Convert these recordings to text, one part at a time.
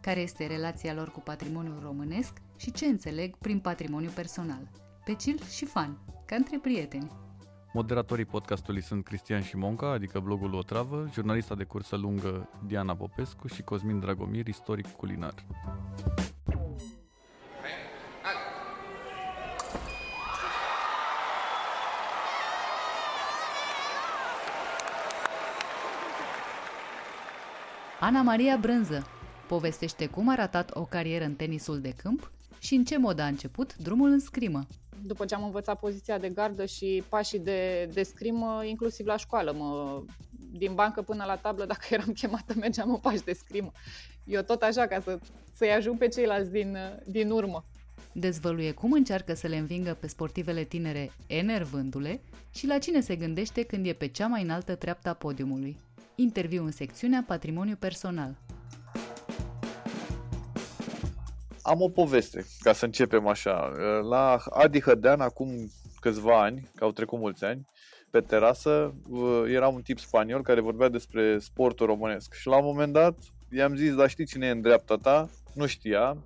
care este relația lor cu patrimoniul românesc și ce înțeleg prin patrimoniu personal. Pe chill și fan, ca între prieteni. Moderatorii podcastului sunt Cristian Șimonca, adică blogul Otravă, jurnalista de cursă lungă Diana Popescu și Cosmin Dragomir, istoric culinar. Ana Maria Brânză, Povestește cum a ratat o carieră în tenisul de câmp și în ce mod a început drumul în scrimă. După ce am învățat poziția de gardă și pașii de, de scrimă, inclusiv la școală, mă, din bancă până la tablă, dacă eram chemată, mergeam în pași de scrimă. Eu tot așa, ca să, să-i ajung pe ceilalți din, din urmă. Dezvăluie cum încearcă să le învingă pe sportivele tinere enervându-le și la cine se gândește când e pe cea mai înaltă treaptă a podiumului. Interviu în secțiunea Patrimoniu Personal. Am o poveste, ca să începem așa. La Adi Hădean, acum câțiva ani, că au trecut mulți ani, pe terasă, era un tip spaniol care vorbea despre sportul românesc. Și la un moment dat i-am zis, dar știi cine e în dreapta ta? Nu știa.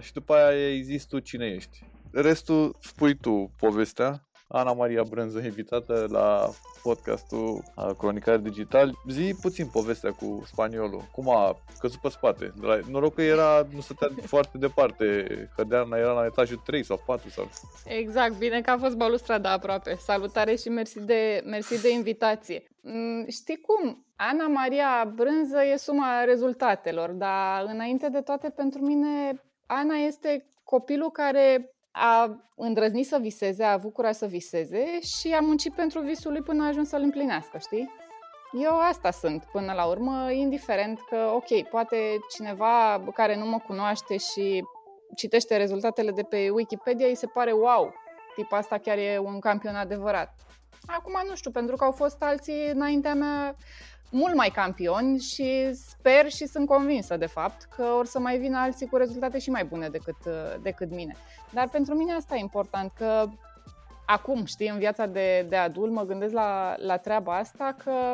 și după aia i-ai zis tu cine ești. Restul spui tu povestea. Ana Maria Brânză, invitată la podcastul Cronicari Digital. Zi puțin povestea cu spaniolul. Cum a căzut pe spate? Noroc că era, nu stătea foarte departe. Hădeana era la etajul 3 sau 4 sau... Exact, bine că a fost balustrada aproape. Salutare și mersi de, mersi de invitație. Mm, știi cum? Ana Maria Brânză e suma rezultatelor, dar înainte de toate pentru mine Ana este copilul care a îndrăznit să viseze, a avut curaj să viseze și a muncit pentru visul lui până a ajuns să-l împlinească, știi? Eu asta sunt până la urmă, indiferent că, ok, poate cineva care nu mă cunoaște și citește rezultatele de pe Wikipedia, îi se pare wow, tipa asta chiar e un campion adevărat. Acum nu știu, pentru că au fost alții înaintea mea mult mai campioni și sper și sunt convinsă de fapt că or să mai vină alții cu rezultate și mai bune decât, decât mine. Dar pentru mine asta e important, că acum, știi, în viața de, de adult mă gândesc la, la treaba asta că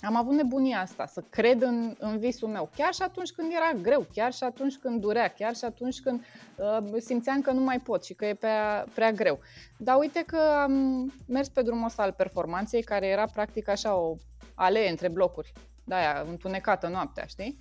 am avut nebunia asta, să cred în, în visul meu, chiar și atunci când era greu, chiar și atunci când durea, chiar și atunci când uh, simțeam că nu mai pot și că e prea, prea greu. Dar uite că am mers pe drumul ăsta al performanței, care era practic așa o alee între blocuri, de-aia întunecată noaptea, știi?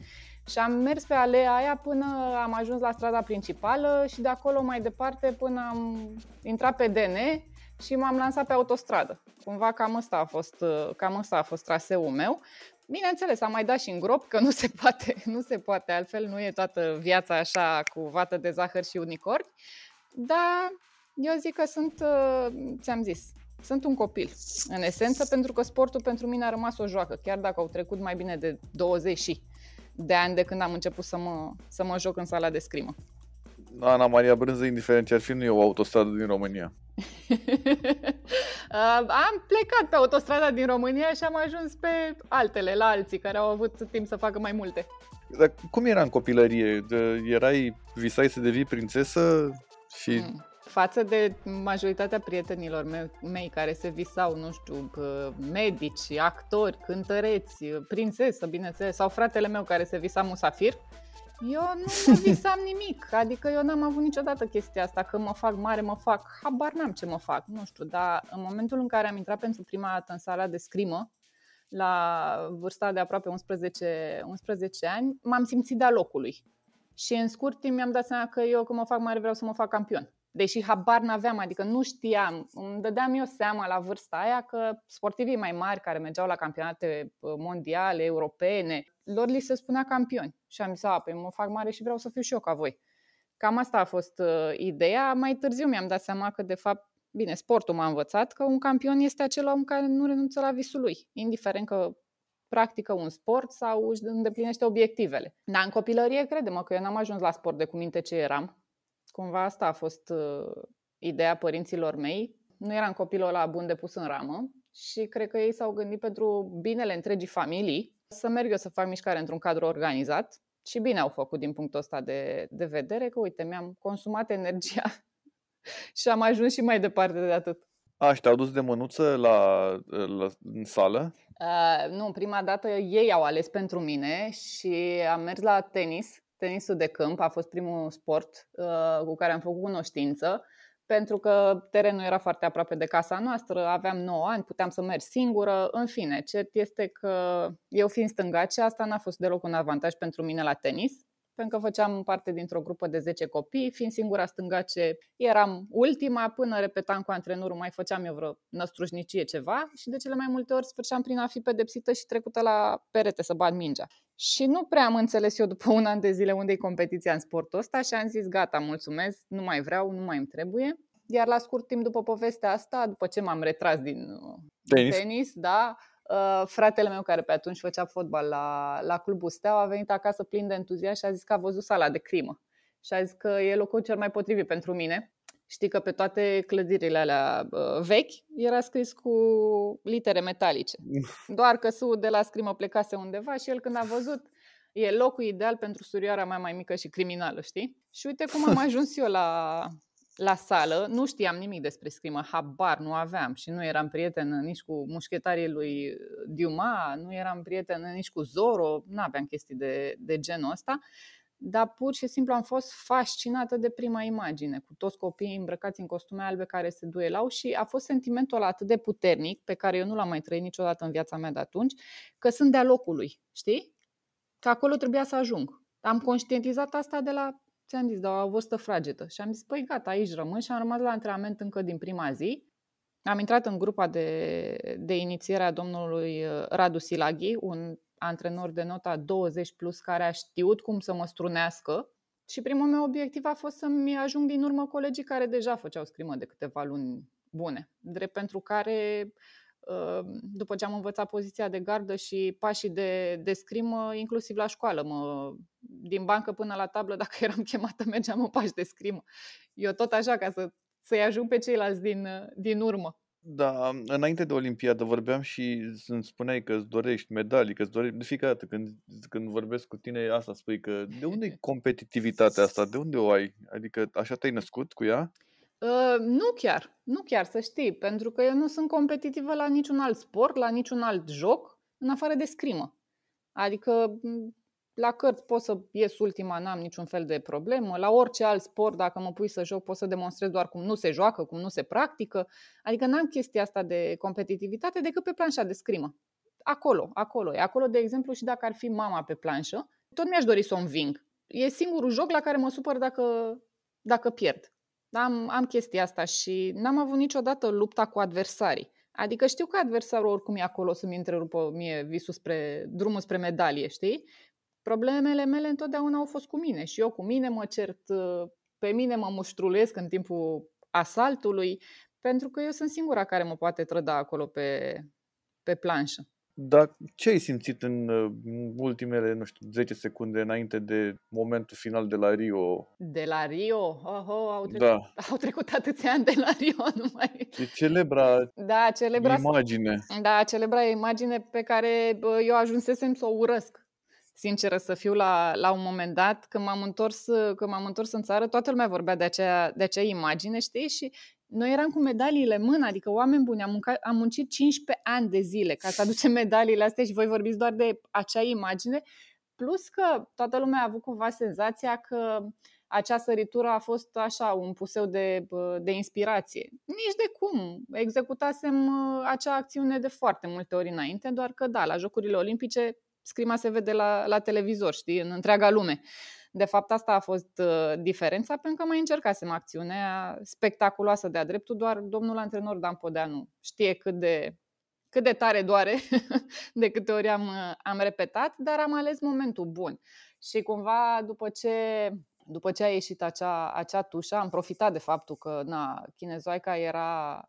Și am mers pe aleea aia până am ajuns la strada principală și de acolo mai departe până am intrat pe DN și m-am lansat pe autostradă. Cumva cam ăsta a fost, cam ăsta a fost traseul meu. Bineînțeles, am mai dat și în grop, că nu se poate, nu se poate altfel, nu e toată viața așa cu vată de zahăr și unicorni, dar eu zic că sunt, ți-am zis, sunt un copil, în esență, pentru că sportul pentru mine a rămas o joacă, chiar dacă au trecut mai bine de 20 și de ani de când am început să mă, să mă joc în sala de scrimă. Ana Maria Brânză, indiferent ce ar fi, nu e o autostradă din România. am plecat pe autostrada din România și am ajuns pe altele, la alții care au avut timp să facă mai multe. Dar cum era în copilărie? Erai, visai să devii prințesă și mm față de majoritatea prietenilor mei, mei care se visau, nu știu, medici, actori, cântăreți, prințesă, bineînțeles, sau fratele meu care se visa musafir, eu nu visam nimic, adică eu n-am avut niciodată chestia asta, că mă fac mare, mă fac, habar n-am ce mă fac, nu știu, dar în momentul în care am intrat pentru prima dată în sala de scrimă, la vârsta de aproape 11, 11 ani, m-am simțit de-a locului. Și în scurt timp mi-am dat seama că eu, când mă fac mare, vreau să mă fac campion deși habar n-aveam, adică nu știam, îmi dădeam eu seama la vârsta aia că sportivii mai mari care mergeau la campionate uh, mondiale, europene, lor li se spunea campioni. Și am zis, a, păi mă fac mare și vreau să fiu și eu ca voi. Cam asta a fost uh, ideea. Mai târziu mi-am dat seama că, de fapt, bine, sportul m-a învățat că un campion este acela om care nu renunță la visul lui, indiferent că practică un sport sau își îndeplinește obiectivele. Dar în copilărie, credem că eu n-am ajuns la sport de cu minte ce eram. Cumva asta a fost uh, ideea părinților mei. Nu eram copilul ăla bun de pus în ramă și cred că ei s-au gândit pentru binele întregii familii să merg eu să fac mișcare într-un cadru organizat și bine au făcut din punctul ăsta de, de vedere că, uite, mi-am consumat energia și am ajuns și mai departe de atât. A, și te-au dus de mânuță la, la, în sală? Uh, nu, prima dată ei au ales pentru mine și am mers la tenis. Tenisul de câmp a fost primul sport uh, cu care am făcut cunoștință pentru că terenul era foarte aproape de casa noastră, aveam 9 ani, puteam să merg singură. În fine, cert este că eu fiind stângace, asta n-a fost deloc un avantaj pentru mine la tenis pentru că făceam parte dintr-o grupă de 10 copii, fiind singura stângace, eram ultima, până repetam cu antrenorul, mai făceam eu vreo năstrușnicie ceva și de cele mai multe ori sfârșeam prin a fi pedepsită și trecută la perete să bat mingea. Și nu prea am înțeles eu după un an de zile unde e competiția în sportul ăsta și am zis gata, mulțumesc, nu mai vreau, nu mai îmi trebuie. Iar la scurt timp după povestea asta, după ce m-am retras din uh, tenis, tenis da, Uh, fratele meu, care pe atunci făcea fotbal la, la clubul Steaua, a venit acasă plin de entuziasm și a zis că a văzut sala de crimă. Și a zis că e locul cel mai potrivit pentru mine. Știi că pe toate clădirile alea uh, vechi era scris cu litere metalice. Doar că su de la scrimă plecase undeva și el când a văzut e locul ideal pentru surioara mea mai mică și criminală, știi? Și uite cum am ajuns eu la, la sală, nu știam nimic despre scrimă, habar nu aveam și nu eram prietenă nici cu mușchetarii lui Diuma, nu eram prietenă nici cu Zoro, nu aveam chestii de, de genul ăsta, dar pur și simplu am fost fascinată de prima imagine, cu toți copiii îmbrăcați în costume albe care se duelau și a fost sentimentul ăla atât de puternic, pe care eu nu l-am mai trăit niciodată în viața mea de atunci, că sunt de-a locului, știi? Că acolo trebuia să ajung. Am conștientizat asta de la ți-am zis, dar o vârstă fragedă. Și am zis, păi gata, aici rămân și am rămas la antrenament încă din prima zi. Am intrat în grupa de, de inițiere a domnului uh, Radu Silaghi, un antrenor de nota 20 plus care a știut cum să mă strunească și primul meu obiectiv a fost să-mi ajung din urmă colegii care deja făceau scrimă de câteva luni bune, drept pentru care Ehm, după ce am învățat poziția de gardă și pașii de, de scrimă, inclusiv la școală, mă, din bancă până la tablă, dacă eram chemată, mergeam în pași de scrimă. Eu tot așa, ca să, să-i ajung pe ceilalți din, din urmă. Da, înainte de Olimpiadă vorbeam și îmi spuneai că îți dorești medalii, că îți dorești, de fiecare dată când, când vorbesc cu tine, asta spui că de unde e competitivitatea asta, de unde o ai? Adică așa te-ai născut cu ea? Uh, nu chiar, nu chiar, să știi, pentru că eu nu sunt competitivă la niciun alt sport, la niciun alt joc, în afară de scrimă. Adică la cărți pot să ies ultima, n-am niciun fel de problemă. La orice alt sport, dacă mă pui să joc, pot să demonstrez doar cum nu se joacă, cum nu se practică. Adică n-am chestia asta de competitivitate decât pe planșa de scrimă. Acolo, acolo. E acolo, de exemplu, și dacă ar fi mama pe planșă, tot mi-aș dori să o înving. E singurul joc la care mă supăr dacă, dacă pierd. Am, am chestia asta și n-am avut niciodată lupta cu adversarii. Adică știu că adversarul oricum e acolo să-mi întrerupă mie visul spre drumul spre medalie, știi? Problemele mele întotdeauna au fost cu mine și eu cu mine mă cert, pe mine mă muștrulesc în timpul asaltului, pentru că eu sunt singura care mă poate trăda acolo pe, pe planșă. Dar ce ai simțit în uh, ultimele, nu știu, 10 secunde înainte de momentul final de la Rio? De la Rio? Oho, au trecut, da. au trecut atâția ani de la Rio, nu mai... E celebra, da, celebra imagine. Da, celebra imagine pe care eu ajunsesem să o urăsc sinceră să fiu, la, la un moment dat, când m-am întors, când m-am întors în țară, toată lumea vorbea de acea, de acea imagine, știi? Și noi eram cu medaliile în mână, adică oameni buni, am, muncat, am muncit 15 ani de zile ca să aducem medaliile astea și voi vorbiți doar de acea imagine, plus că toată lumea a avut cumva senzația că acea săritură a fost așa un puseu de, de inspirație. Nici de cum. Executasem acea acțiune de foarte multe ori înainte, doar că da, la Jocurile Olimpice scrima se vede la, la televizor, știi, în întreaga lume. De fapt, asta a fost uh, diferența, pentru că mai încercasem acțiunea spectaculoasă de-a dreptul, doar domnul antrenor Dan Podeanu știe cât de, cât de tare doare de câte ori am, uh, am repetat, dar am ales momentul bun. Și cumva, după ce, după ce a ieșit acea, acea tușă, am profitat de faptul că na, chinezoica era,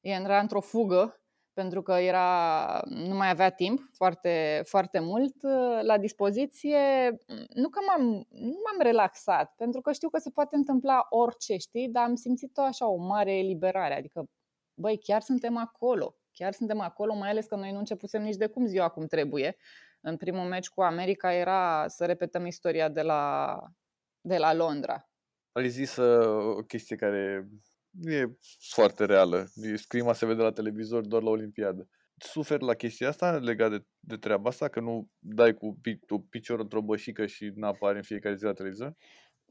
era într-o fugă pentru că era, nu mai avea timp foarte, foarte mult uh, la dispoziție. Nu că m-am, nu m-am relaxat, pentru că știu că se poate întâmpla orice, știi, dar am simțit o așa o mare eliberare, adică, băi, chiar suntem acolo, chiar suntem acolo, mai ales că noi nu începusem nici de cum ziua cum trebuie. În primul meci cu America era să repetăm istoria de la, de la Londra. Ai zis uh, o chestie care e foarte reală. Scrima se vede la televizor doar la Olimpiadă. Suferi la chestia asta legat de, de treaba asta? Că nu dai cu tu piciorul într-o bășică și nu apare în fiecare zi la televizor?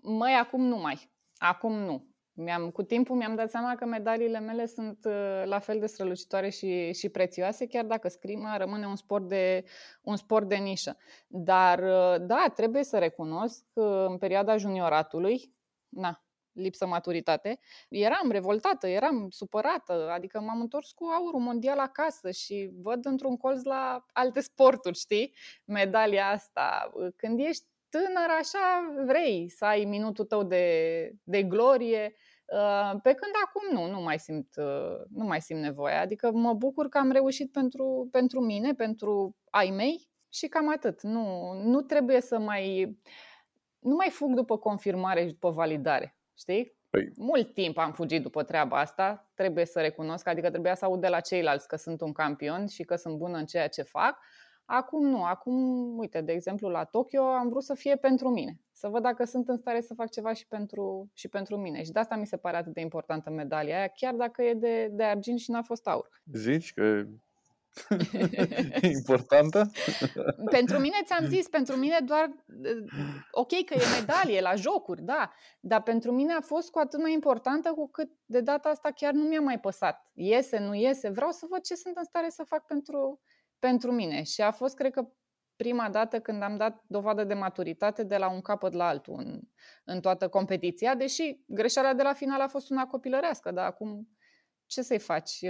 Mai acum nu mai. Acum nu. Mi-am, cu timpul mi-am dat seama că medaliile mele sunt uh, la fel de strălucitoare și, și prețioase, chiar dacă scrima rămâne un sport de, un sport de nișă. Dar, uh, da, trebuie să recunosc că în perioada junioratului, na, lipsă maturitate, eram revoltată, eram supărată, adică m-am întors cu aurul mondial acasă și văd într-un colț la alte sporturi, știi, medalia asta. Când ești tânăr, așa vrei să ai minutul tău de, de glorie, uh, pe când acum nu, nu mai simt, uh, nu mai simt nevoia. Adică mă bucur că am reușit pentru, pentru mine, pentru ai mei și cam atât. Nu, nu trebuie să mai... Nu mai fug după confirmare și după validare. Știi? Păi. Mult timp am fugit după treaba asta, trebuie să recunosc, adică trebuia să aud de la ceilalți că sunt un campion și că sunt bună în ceea ce fac. Acum nu, acum, uite, de exemplu, la Tokyo am vrut să fie pentru mine, să văd dacă sunt în stare să fac ceva și pentru, și pentru mine. Și de asta mi se pare atât de importantă medalia aia, chiar dacă e de, de argint și n-a fost aur. Zici că Importantă? pentru mine ți-am zis, pentru mine doar ok că e medalie la jocuri, da, dar pentru mine a fost cu atât mai importantă cu cât de data asta chiar nu mi-a mai păsat. Iese, nu iese, vreau să văd ce sunt în stare să fac pentru, pentru mine. Și a fost, cred că, prima dată când am dat dovadă de maturitate de la un capăt la altul în, în toată competiția, deși greșeala de la final a fost una copilărească, dar acum ce să-i faci?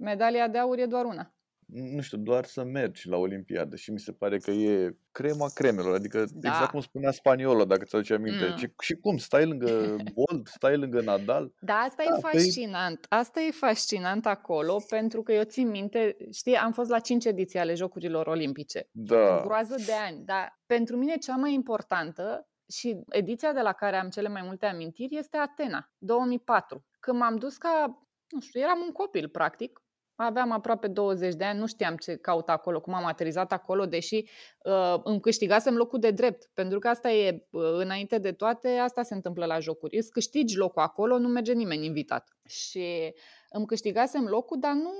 Medalia de aur e doar una. Nu știu, doar să mergi la Olimpiadă și mi se pare că e crema cremelor, adică da. exact cum spunea spaniolul, dacă ți aduce aminte. Mm. Și, și cum, stai lângă Bolt, stai lângă Nadal? Da, asta da, e păi fascinant. Păi... Asta e fascinant acolo, pentru că eu țin minte, știi, am fost la cinci ediții ale Jocurilor Olimpice. Da. Groază de ani, dar pentru mine cea mai importantă și ediția de la care am cele mai multe amintiri este Atena, 2004. Când m-am dus ca, nu știu, eram un copil, practic, Aveam aproape 20 de ani, nu știam ce caut acolo, cum am aterizat acolo, deși uh, îmi câștigasem locul de drept. Pentru că asta e, uh, înainte de toate, asta se întâmplă la jocuri. Îți câștigi locul acolo, nu merge nimeni invitat. Și îmi câștigasem locul, dar nu,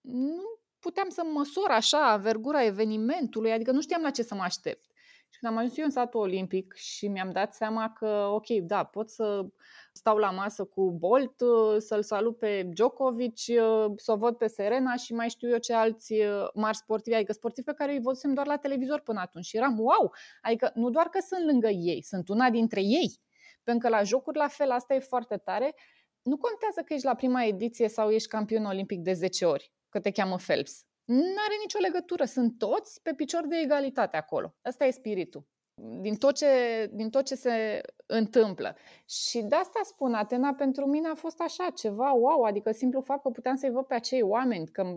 nu puteam să măsor așa vergura evenimentului, adică nu știam la ce să mă aștept. Și când am ajuns eu în satul olimpic și mi-am dat seama că, ok, da, pot să stau la masă cu Bolt, să-l salut pe Djokovic, să o văd pe Serena și mai știu eu ce alți uh, mari sportivi, adică sportivi pe care îi văzusem doar la televizor până atunci. Și eram, wow! Adică nu doar că sunt lângă ei, sunt una dintre ei. Pentru că la jocuri, la fel, asta e foarte tare. Nu contează că ești la prima ediție sau ești campion olimpic de 10 ori, că te cheamă Phelps. Nu are nicio legătură. Sunt toți pe picior de egalitate acolo. Asta e spiritul. Din tot, ce, din tot ce se întâmplă. Și de asta spun, Atena pentru mine a fost așa ceva wow, adică simplu fapt că puteam să-i văd pe acei oameni, că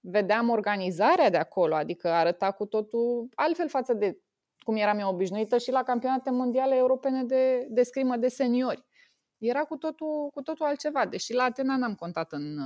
vedeam organizarea de acolo, adică arăta cu totul altfel față de cum eram eu obișnuită și la campionate mondiale europene de, de scrimă de seniori. Era cu totul, cu totul altceva, deși la Atena n-am contat în,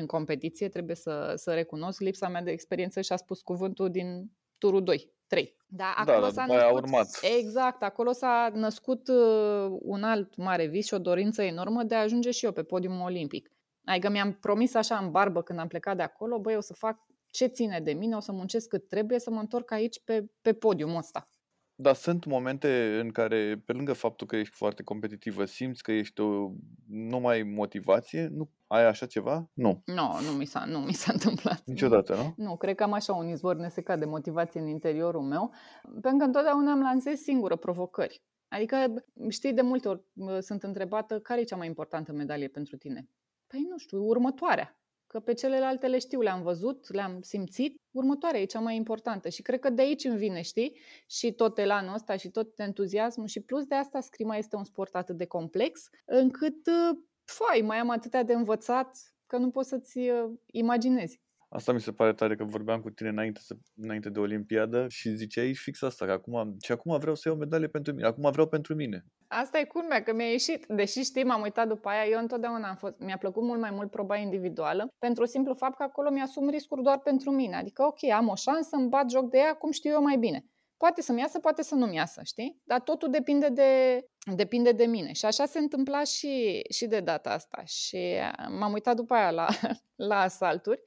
în competiție, trebuie să, să recunosc. Lipsa mea de experiență și-a spus cuvântul din turul 2, 3. Da, da, acolo da, s-a născut, a urmat. Exact, acolo s-a născut uh, un alt mare vis și o dorință enormă de a ajunge și eu pe podiumul olimpic. Adică mi-am promis așa în barbă când am plecat de acolo, băi, o să fac ce ține de mine, o să muncesc cât trebuie să mă întorc aici pe, pe podiumul ăsta. Dar sunt momente în care, pe lângă faptul că ești foarte competitivă, simți că ești o numai motivație? Nu ai așa ceva? Nu. Nu, no, nu mi s-a, nu mi s-a întâmplat. Niciodată, nu? Nu, cred că am așa un izvor nesecat de motivație în interiorul meu, pentru că întotdeauna am lansez singură provocări. Adică, știi, de multe ori sunt întrebată care e cea mai importantă medalie pentru tine? Păi nu știu, următoarea. Că pe celelalte le știu, le-am văzut, le-am simțit. Următoarea e cea mai importantă și cred că de aici îmi vine, știi? Și tot elanul ăsta și tot entuziasmul și plus de asta scrima este un sport atât de complex încât, fai, mai am atâtea de învățat, că nu poți să-ți uh, imaginezi. Asta mi se pare tare că vorbeam cu tine înainte, să, înainte de Olimpiadă și ziceai fix asta, că acum, și acum vreau să iau medalie pentru mine, acum vreau pentru mine. Asta e culmea, că mi-a ieșit. Deși știi, m-am uitat după aia, eu întotdeauna am fost, mi-a plăcut mult mai mult proba individuală, pentru simplu fapt că acolo mi-asum riscuri doar pentru mine. Adică, ok, am o șansă, îmi bat joc de ea cum știu eu mai bine. Poate să-mi iasă, poate să nu-mi iasă, știi? Dar totul depinde de, depinde de mine. Și așa se întâmpla și, și de data asta. Și m-am uitat după aia la, la asalturi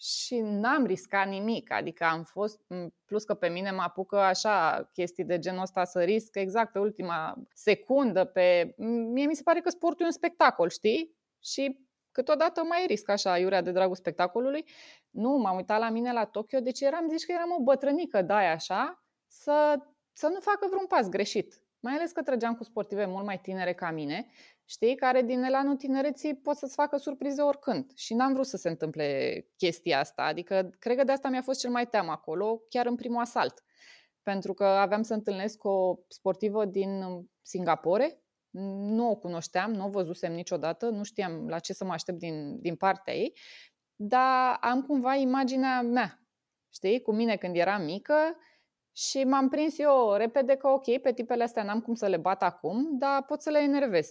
și n-am riscat nimic, adică am fost, plus că pe mine mă apucă așa chestii de genul ăsta să risc exact pe ultima secundă, pe... mie mi se pare că sportul e un spectacol, știi? Și câteodată mai risc așa, iurea de dragul spectacolului. Nu, m-am uitat la mine la Tokyo, deci eram, zici că eram o bătrânică de așa, să, să nu facă vreun pas greșit. Mai ales că trăgeam cu sportive mult mai tinere ca mine știi, care din elanul tinereții pot să-ți facă surprize oricând. Și n-am vrut să se întâmple chestia asta. Adică, cred că de asta mi-a fost cel mai teamă acolo, chiar în primul asalt. Pentru că aveam să întâlnesc o sportivă din Singapore, nu o cunoșteam, nu o văzusem niciodată, nu știam la ce să mă aștept din, din partea ei, dar am cumva imaginea mea, știi, cu mine când eram mică și m-am prins eu repede că ok, pe tipele astea n-am cum să le bat acum, dar pot să le enervez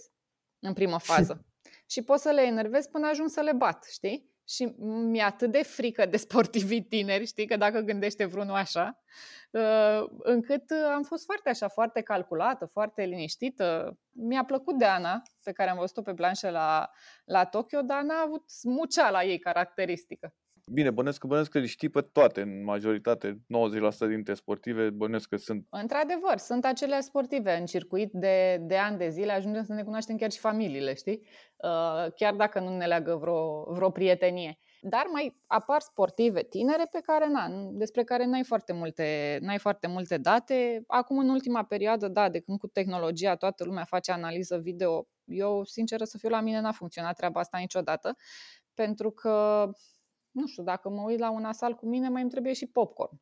în primă fază. și pot să le enervez până ajung să le bat, știi? Și mi-e atât de frică de sportivii tineri, știi, că dacă gândește vreunul așa, uh, încât am fost foarte așa, foarte calculată, foarte liniștită. Mi-a plăcut de Ana, pe care am văzut-o pe planșă la, la Tokyo, dar n-a avut smucea la ei caracteristică. Bine, bănesc că, bănesc că le știi pe toate, în majoritate, 90% dintre sportive, bănesc că sunt... Într-adevăr, sunt acele sportive în circuit de, de ani de zile, ajungem să ne cunoaștem chiar și familiile, știi? Uh, chiar dacă nu ne leagă vreo, vreo prietenie. Dar mai apar sportive tinere pe care, na, despre care n-ai foarte, multe, n-ai foarte multe date. Acum, în ultima perioadă, da, de când cu tehnologia toată lumea face analiză video, eu, sinceră să fiu, la mine n-a funcționat treaba asta niciodată, pentru că nu știu, dacă mă uit la un asal cu mine, mai îmi trebuie și popcorn.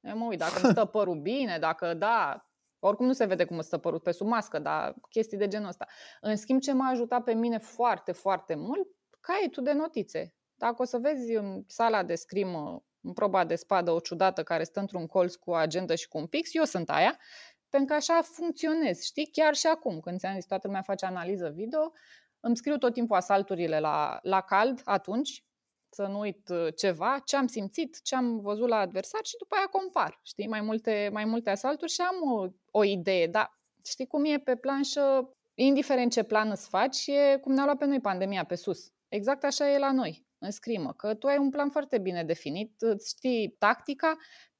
Eu mă uit dacă îmi stă părul bine, dacă da, oricum nu se vede cum îmi stă părul pe sub mască, dar chestii de genul ăsta. În schimb, ce m-a ajutat pe mine foarte, foarte mult, caietul de notițe. Dacă o să vezi în sala de scrimă, în proba de spadă, o ciudată care stă într-un colț cu o agendă și cu un pix, eu sunt aia, pentru că așa funcționez, știi? Chiar și acum, când ți-am zis, toată lumea face analiză video, îmi scriu tot timpul asalturile la, la cald atunci, să nu uit uh, ceva, ce am simțit, ce am văzut la adversar și după aia compar, știi, mai multe, mai multe asalturi și am o, o idee, dar știi cum e pe planșă, indiferent ce plan îți faci, e cum ne-a luat pe noi pandemia pe sus. Exact așa e la noi, în scrimă, că tu ai un plan foarte bine definit, îți știi tactica,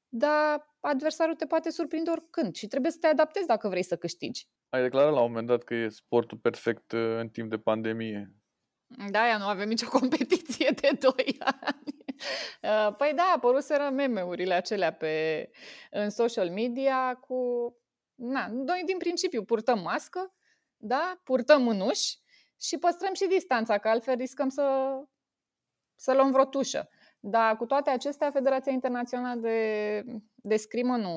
dar adversarul te poate surprinde oricând și trebuie să te adaptezi dacă vrei să câștigi. Ai declarat la un moment dat că e sportul perfect uh, în timp de pandemie. Da, aia nu avem nicio competiție de 2 ani. Uh, păi da, apăruseră meme-urile acelea pe, în social media cu... Na, noi din principiu purtăm mască, da, purtăm mânuși și păstrăm și distanța, că altfel riscăm să, să luăm vreo tușă. Dar cu toate acestea, Federația Internațională de, de Scrimă nu,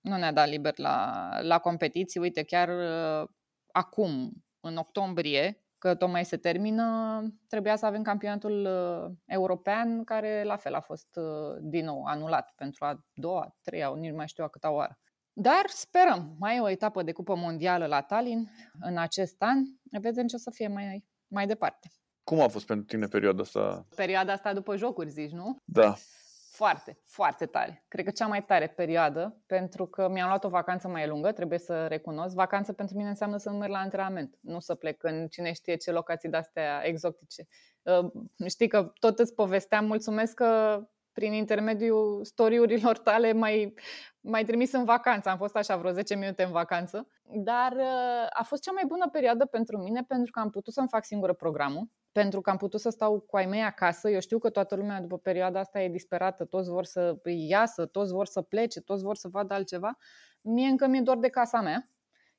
nu ne-a dat liber la, la competiții. Uite, chiar uh, acum, în octombrie, că tocmai se termină, trebuia să avem campionatul uh, european, care la fel a fost uh, din nou anulat pentru a doua, treia, nici nu mai știu a câta oară. Dar sperăm, mai e o etapă de cupă mondială la Tallinn în acest an, vedem ce o să fie mai, mai departe. Cum a fost pentru tine perioada asta? Perioada asta după jocuri, zici, nu? Da. Foarte, foarte tare. Cred că cea mai tare perioadă, pentru că mi-am luat o vacanță mai lungă, trebuie să recunosc. Vacanță pentru mine înseamnă să nu merg la antrenament, nu să plec în cine știe ce locații de-astea exotice. Uh, știi că tot îți povesteam, mulțumesc că prin intermediul storiurilor tale mai, mai trimis în vacanță. Am fost așa vreo 10 minute în vacanță. Dar uh, a fost cea mai bună perioadă pentru mine pentru că am putut să-mi fac singură programul pentru că am putut să stau cu ai mei acasă. Eu știu că toată lumea după perioada asta e disperată, toți vor să iasă, toți vor să plece, toți vor să vadă altceva. Mie încă mi-e doar de casa mea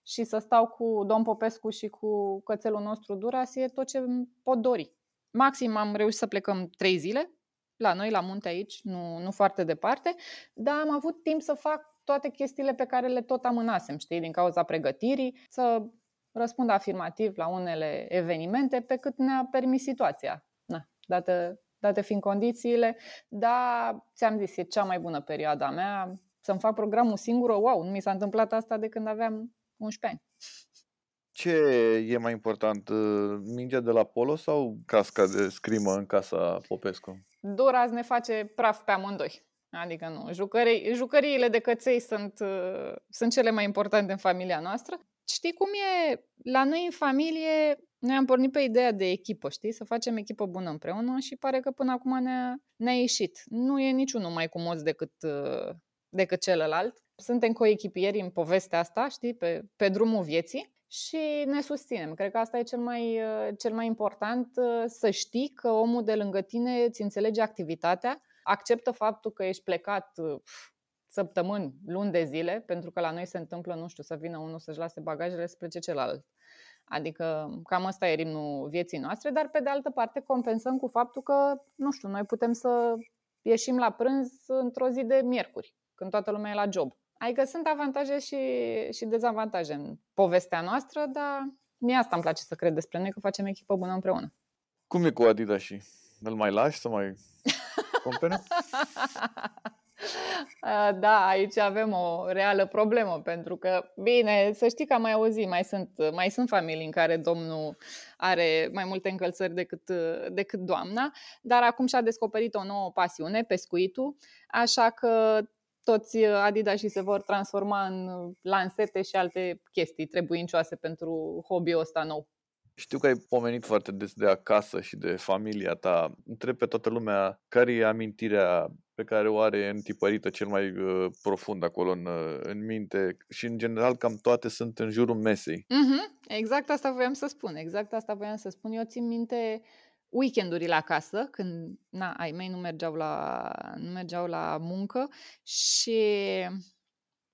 și să stau cu domn Popescu și cu cățelul nostru Duras e tot ce pot dori. Maxim am reușit să plecăm trei zile, la noi, la munte aici, nu, nu foarte departe, dar am avut timp să fac toate chestiile pe care le tot amânasem, știi, din cauza pregătirii, să răspund afirmativ la unele evenimente pe cât ne-a permis situația. Na, date, date fiind condițiile, dar ți-am zis, e cea mai bună perioada mea să-mi fac programul singur, wow, nu mi s-a întâmplat asta de când aveam 11 ani. Ce e mai important, uh, mingea de la polo sau casca de scrimă în casa Popescu? Dora ne face praf pe amândoi. Adică nu, jucării, jucăriile de căței sunt, uh, sunt cele mai importante în familia noastră. Știi cum e? La noi în familie, noi am pornit pe ideea de echipă, știi? Să facem echipă bună împreună și pare că până acum ne-a, ne-a ieșit. Nu e niciunul mai cumos decât, uh, decât celălalt. Suntem coechipieri în povestea asta, știi? Pe, pe drumul vieții și ne susținem. Cred că asta e cel mai, uh, cel mai important, să știi că omul de lângă tine îți înțelege activitatea, acceptă faptul că ești plecat săptămâni, luni de zile, pentru că la noi se întâmplă, nu știu, să vină unul să-și lase bagajele să plece celălalt. Adică cam asta e ritmul vieții noastre, dar pe de altă parte compensăm cu faptul că, nu știu, noi putem să ieșim la prânz într-o zi de miercuri, când toată lumea e la job. Adică sunt avantaje și, și dezavantaje în povestea noastră, dar mie asta îmi place să cred despre noi, că facem echipă bună împreună. Cum e cu Adidas și? Îl mai lași să mai cumpere? Da, aici avem o reală problemă, pentru că, bine, să știi că am mai auzit, mai sunt, mai sunt familii în care domnul are mai multe încălțări decât, decât doamna, dar acum și-a descoperit o nouă pasiune, pescuitul, așa că toți Adidas și se vor transforma în lansete și alte chestii trebuincioase pentru hobby-ul ăsta nou. Știu că ai pomenit foarte des de acasă și de familia ta. Întreb pe toată lumea care e amintirea pe care o are întipărită cel mai uh, profund acolo în, uh, în minte și în general cam toate sunt în jurul mesei. Mm-hmm. Exact asta voiam să spun, exact asta voiam să spun. Eu țin minte weekendurile acasă, când na, ai mei nu mergeau la, nu mergeau la muncă și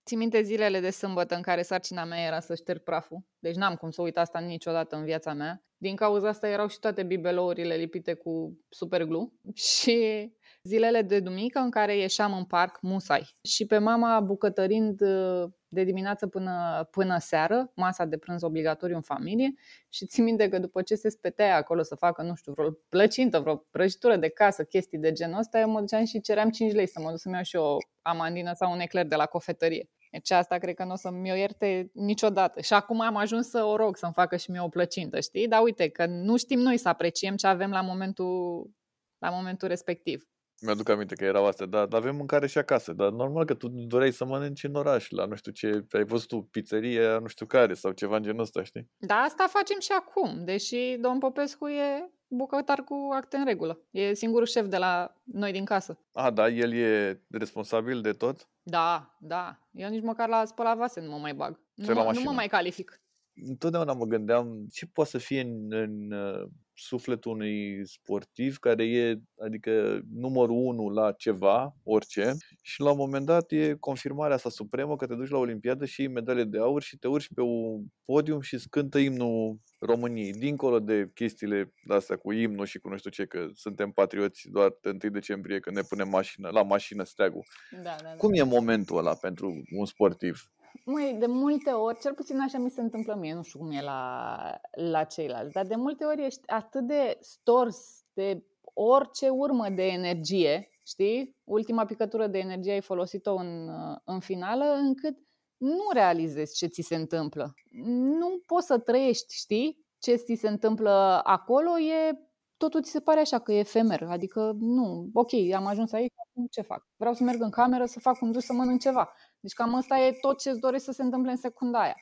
Țin minte zilele de sâmbătă în care sarcina mea era să șterg praful. Deci n-am cum să uit asta niciodată în viața mea. Din cauza asta erau și toate bibelourile lipite cu superglu. Și zilele de duminică în care ieșeam în parc musai. Și pe mama bucătărind uh, de dimineață până, până seară, masa de prânz obligatoriu în familie și țin minte că după ce se spetea acolo să facă, nu știu, vreo plăcintă, vreo prăjitură de casă, chestii de genul ăsta, eu mă duceam și ceream 5 lei să mă duc să-mi iau și o amandină sau un ecler de la cofetărie. Deci asta cred că nu o să-mi o ierte niciodată. Și acum am ajuns să o rog să-mi facă și mie o plăcintă, știi? Dar uite că nu știm noi să apreciem ce avem la momentul, la momentul respectiv. Mi-aduc aminte că erau astea, dar avem mâncare și acasă. Dar normal că tu doreai să mănânci în oraș, la nu știu ce, ai văzut tu, pizzerie, nu știu care, sau ceva în genul ăsta, știi? Da, asta facem și acum, deși domn Popescu e bucătar cu acte în regulă. E singurul șef de la noi din casă. A, da, el e responsabil de tot? Da, da. Eu nici măcar la spălat vase nu mă mai bag. Nu, mă, nu mă mai calific. Întotdeauna mă gândeam ce poate să fie în, în uh, sufletul unui sportiv care e, adică, numărul unu la ceva, orice, și la un moment dat e confirmarea asta supremă că te duci la Olimpiadă și iei medalie de aur și te urci pe un podium și scântă imnul României, dincolo de chestiile astea cu imnul și cu nu știu ce, că suntem patrioți doar de 1 decembrie când ne punem mașină, la mașină steagul. Da, da, da. Cum e momentul ăla pentru un sportiv? Măi, de multe ori, cel puțin așa mi se întâmplă mie, nu știu cum e la, la ceilalți, dar de multe ori ești atât de stors de orice urmă de energie, știi? Ultima picătură de energie ai folosit-o în, în finală, încât nu realizezi ce ți se întâmplă. Nu poți să trăiești, știi? Ce ți se întâmplă acolo e totul ți se pare așa că e efemer, adică nu, ok, am ajuns aici, ce fac? Vreau să merg în cameră, să fac un dus, să mănânc ceva. Deci cam asta e tot ce îți dorești să se întâmple în secunda aia.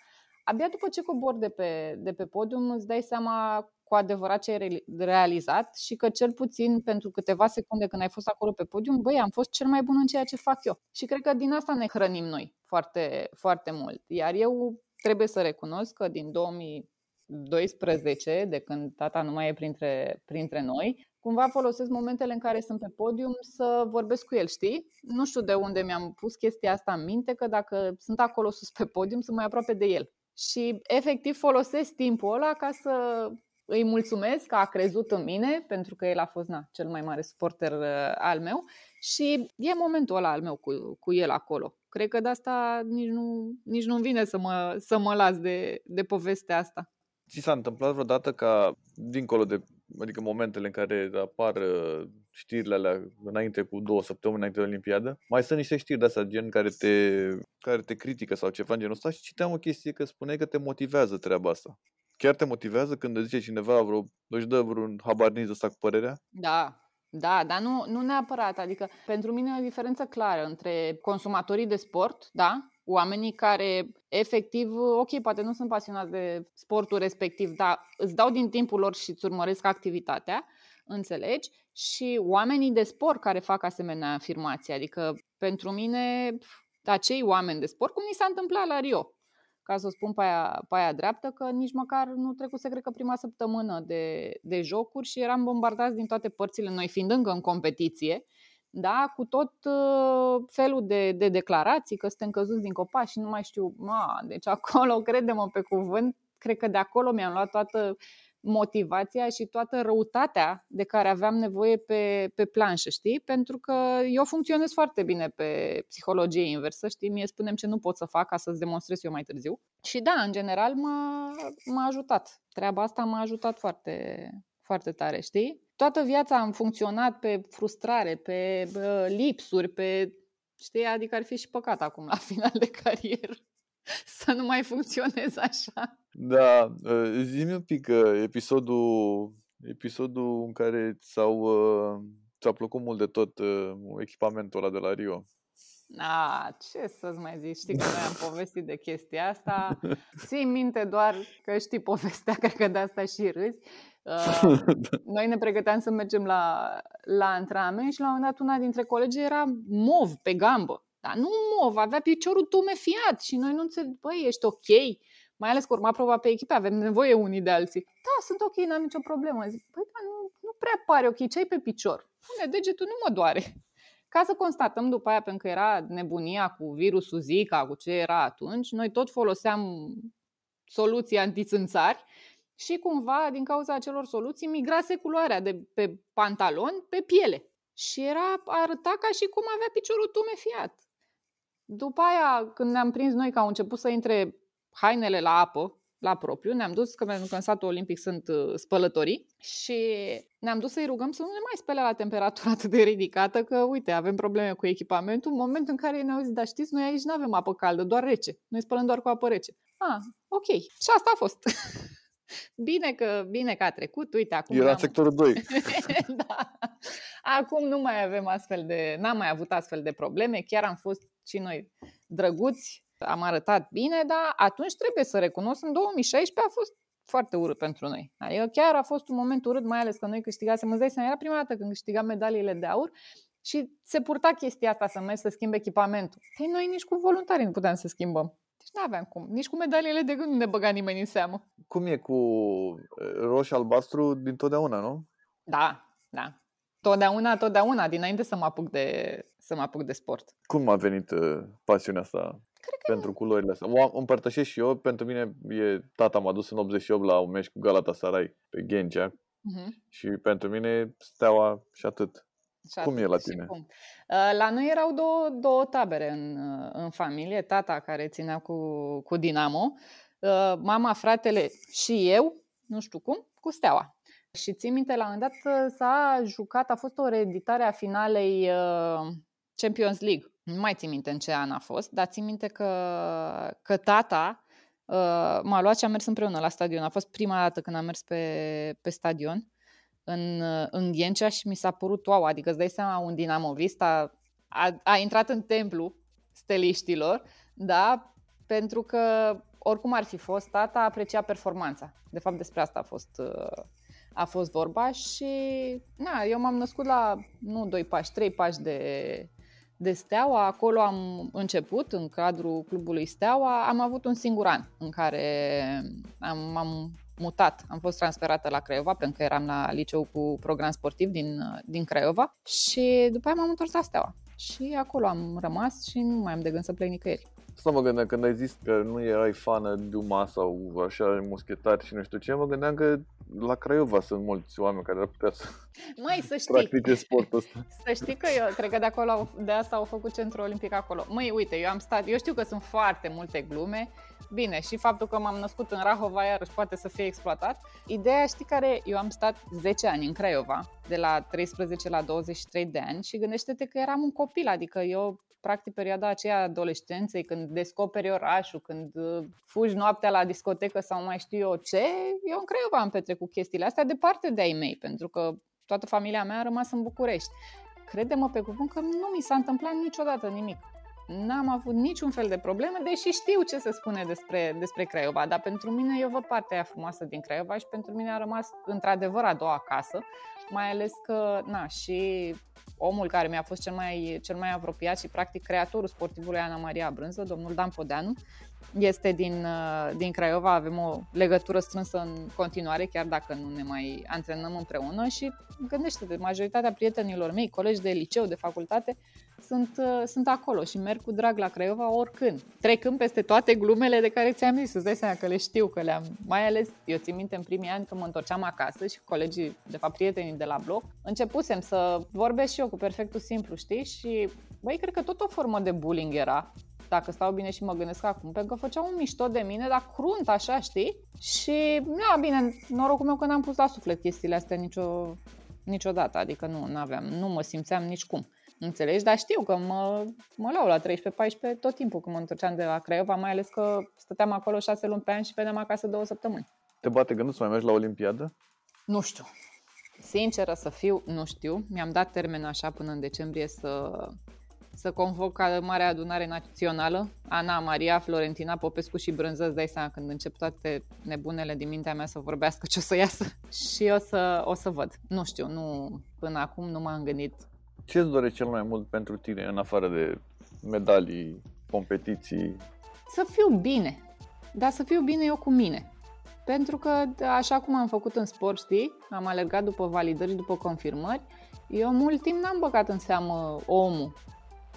Abia după ce cobor de pe, de pe podium îți dai seama cu adevărat ce ai realizat și că cel puțin pentru câteva secunde când ai fost acolo pe podium, băi, am fost cel mai bun în ceea ce fac eu. Și cred că din asta ne hrănim noi foarte, foarte mult. Iar eu trebuie să recunosc că din 2012, de când tata nu mai e printre, printre noi, cumva folosesc momentele în care sunt pe podium să vorbesc cu el, știi? Nu știu de unde mi-am pus chestia asta în minte, că dacă sunt acolo sus pe podium, sunt mai aproape de el. Și efectiv folosesc timpul ăla ca să îi mulțumesc că a crezut în mine, pentru că el a fost na, cel mai mare suporter uh, al meu și e momentul ăla al meu cu, cu el acolo. Cred că de asta nici nu, nici nu vine să mă, să mă las de, de povestea asta. Ți s-a întâmplat vreodată ca, dincolo de adică momentele în care apar uh, știrile alea înainte cu două săptămâni înainte de Olimpiadă, mai sunt niște știri de astea gen care te, care te critică sau ceva în genul ăsta și citeam o chestie că spuneai că te motivează treaba asta. Chiar te motivează când îți zice cineva vreo, își dă vreun habarniz ăsta cu părerea? Da, da, dar nu, nu neapărat. Adică, pentru mine e o diferență clară între consumatorii de sport, da, oamenii care efectiv, ok, poate nu sunt pasionați de sportul respectiv, dar îți dau din timpul lor și îți urmăresc activitatea, înțelegi? Și oamenii de sport care fac asemenea afirmații. Adică, pentru mine, acei oameni de sport, cum ni s-a întâmplat la Rio, ca să o spun pe aia, pe aia dreaptă, că nici măcar nu trecuse, cred că, prima săptămână de, de jocuri și eram bombardați din toate părțile, noi fiind încă în competiție, da, cu tot uh, felul de, de declarații că suntem căzuți din copaci și nu mai știu, ma, deci acolo, credem pe cuvânt, cred că de acolo mi-am luat toată motivația și toată răutatea de care aveam nevoie pe, pe planșă, știi? Pentru că eu funcționez foarte bine pe psihologie inversă, știi? Mie spunem ce nu pot să fac ca să-ți demonstrez eu mai târziu. Și da, în general m-a, m-a ajutat. Treaba asta m-a ajutat foarte, foarte tare, știi? Toată viața am funcționat pe frustrare, pe lipsuri, pe Știi? Adică ar fi și păcat acum, la final de carieră, să nu mai funcționez așa. Da, ă, zi un pic episodul, episodul în care ți-au, ă, ți-a plăcut mult de tot ă, echipamentul ăla de la Rio. A, ce să-ți mai zic, știi că noi am povestit de chestia asta, ții minte doar că știi povestea, cred că de asta și râzi. Uh, noi ne pregăteam să mergem la, la antrenament și la un moment dat una dintre colegi era mov pe gambă. Dar nu mov, avea piciorul tumefiat și noi nu înțeleg, băi, ești ok? Mai ales că urma proba pe echipe, avem nevoie unii de alții. Da, sunt ok, n-am nicio problemă. Zic, păi, da, nu, nu prea pare ok, ce ai pe picior? Pune degetul, nu mă doare. Ca să constatăm după aia, pentru că era nebunia cu virusul Zika, cu ce era atunci, noi tot foloseam soluții antițânțari și cumva, din cauza acelor soluții, migrase culoarea de pe pantalon pe piele. Și era, arăta ca și cum avea piciorul tumefiat. După aia, când ne-am prins noi că au început să intre hainele la apă, la propriu, ne-am dus, că pentru că în satul olimpic sunt uh, spălătorii, și ne-am dus să-i rugăm să nu ne mai spele la temperatură atât de ridicată, că uite, avem probleme cu echipamentul, în momentul în care ei ne-au zis, dar știți, noi aici nu avem apă caldă, doar rece, noi spălăm doar cu apă rece. Ah, ok. Și asta a fost. Bine că, bine că a trecut, uite, acum... Era am... sectorul 2. da. Acum nu mai avem astfel de... N-am mai avut astfel de probleme, chiar am fost și noi drăguți, am arătat bine, dar atunci trebuie să recunosc, în 2016 a fost foarte urât pentru noi. Adică chiar a fost un moment urât, mai ales că noi câștigasem, îți dai seama, era prima dată când câștigam medaliile de aur și se purta chestia asta să mergi să schimbi echipamentul. Păi noi nici cu voluntarii nu puteam să schimbăm. Deci nu aveam cum. Nici cu medaliile de gând nu ne băga nimeni în seamă. Cum e cu roșu-albastru din totdeauna, nu? Da, da. Totdeauna, totdeauna, dinainte să mă apuc de, să mă apuc de sport. Cum a venit uh, pasiunea asta Cred că... pentru culorile astea? O împărtășesc și eu. Pentru mine, e, tata m-a dus în 88 la un meci cu Galatasaray pe Ghencea uh-huh. și pentru mine steaua și atât. Și cum e la tine? Cum. Uh, la noi erau două, două tabere în, uh, în familie. Tata care ținea cu, cu Dinamo, uh, mama, fratele și eu, nu știu cum, cu Steaua. Și țin minte, la un dat s-a jucat, a fost o reeditare a finalei Champions League. Nu mai țin minte în ce an a fost, dar țin minte că, că tata m-a luat și am mers împreună la stadion. A fost prima dată când am mers pe, pe stadion în, în Ghencea și mi s-a părut wow, adică îți dai seama, un dinamovist a, a, a intrat în templu steliștilor, da, pentru că oricum ar fi fost, tata aprecia performanța. De fapt, despre asta a fost, a fost vorba și na, eu m-am născut la, nu doi pași, trei pași de, de Steaua. Acolo am început, în cadrul clubului Steaua. Am avut un singur an în care am, am mutat, am fost transferată la Craiova pentru că eram la liceu cu program sportiv din, din Craiova și după aia m-am întors la Steaua. Și acolo am rămas și nu mai am de gând să plec nicăieri. Asta mă gândeam când ai zis că nu erai fană de Duma sau așa muschetari și nu știu ce, mă gândeam că la Craiova sunt mulți oameni care ar putea să Mai să știi. practice sportul ăsta. Să știi că eu cred că de acolo, de asta au făcut centrul olimpic acolo. Măi, uite, eu am stat, eu știu că sunt foarte multe glume, bine, și faptul că m-am născut în Rahova iarăși poate să fie exploatat. Ideea, știi care, eu am stat 10 ani în Craiova, de la 13 la 23 de ani și gândește-te că eram un copil, adică eu practic perioada aceea adolescenței, când descoperi orașul, când uh, fugi noaptea la discotecă sau mai știu eu ce, eu în Craiova am petrecut chestiile astea departe de ai mei, pentru că toată familia mea a rămas în București. Crede-mă pe cuvânt că nu mi s-a întâmplat niciodată nimic. N-am avut niciun fel de probleme, deși știu ce se spune despre, despre Craiova, dar pentru mine eu văd partea aia frumoasă din Craiova și pentru mine a rămas într-adevăr a doua casă, mai ales că, na, și omul care mi-a fost cel mai, cel mai apropiat și practic creatorul sportivului Ana Maria Brânză, domnul Dan Podeanu, este din, uh, din Craiova, avem o legătură strânsă în continuare, chiar dacă nu ne mai antrenăm împreună. Și gândește-te, majoritatea prietenilor mei, colegi de liceu, de facultate, sunt, uh, sunt acolo și merg cu drag la Craiova oricând. Trecând peste toate glumele de care ți-am zis, îți dai seama că le știu, că le-am, mai ales, eu țin minte în primii ani când mă întorceam acasă și colegii, de fapt prietenii de la bloc, începusem să vorbesc și eu cu perfectul simplu, știi? Și, băi, cred că tot o formă de bullying era, dacă stau bine și mă gândesc acum, pentru că făceau un mișto de mine, dar crunt așa, știi? Și, na, bine, norocul meu că n-am pus la suflet chestiile astea nicio, niciodată, adică nu aveam, nu mă simțeam nici cum. Înțelegi? Dar știu că mă, mă lau la 13-14 tot timpul când mă întorceam de la Craiova, mai ales că stăteam acolo 6 luni pe an și veneam acasă două săptămâni. Te bate gândul să mai mergi la Olimpiadă? Nu știu. Sinceră să fiu, nu știu. Mi-am dat termen așa până în decembrie să să convoc Marea Adunare Națională, Ana, Maria, Florentina, Popescu și Brânză, îți dai seama când încep toate nebunele din mintea mea să vorbească ce o să iasă și o să, o să văd. Nu știu, nu, până acum nu m-am gândit. Ce îți dorește cel mai mult pentru tine, în afară de medalii, competiții? Să fiu bine, dar să fiu bine eu cu mine. Pentru că, așa cum am făcut în sport, știi, am alergat după validări, după confirmări, eu mult timp n-am băgat în seamă omul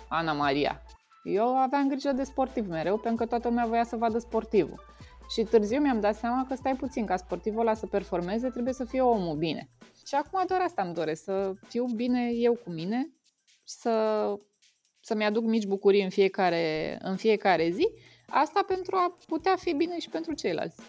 Ana Maria. Eu aveam grijă de sportiv mereu, pentru că toată lumea voia să vadă sportivul. Și târziu mi-am dat seama că stai puțin, ca sportivul ăla să performeze, trebuie să fie omul bine. Și acum doar asta îmi doresc, să fiu bine eu cu mine, să, să-mi aduc mici bucurii în fiecare, în fiecare zi, asta pentru a putea fi bine și pentru ceilalți.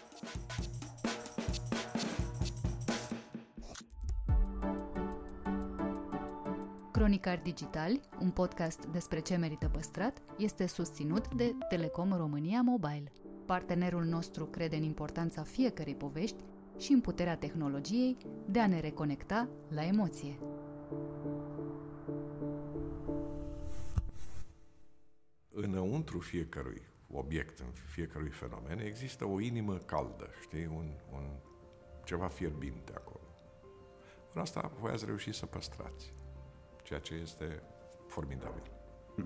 Cronicar Digital, un podcast despre ce merită păstrat, este susținut de Telecom România Mobile. Partenerul nostru crede în importanța fiecărei povești și în puterea tehnologiei de a ne reconecta la emoție. Înăuntru fiecărui obiect, în fiecărui fenomen, există o inimă caldă, știi, un, un ceva fierbinte acolo. În asta voi ați reușit să păstrați ceea ce este formidabil.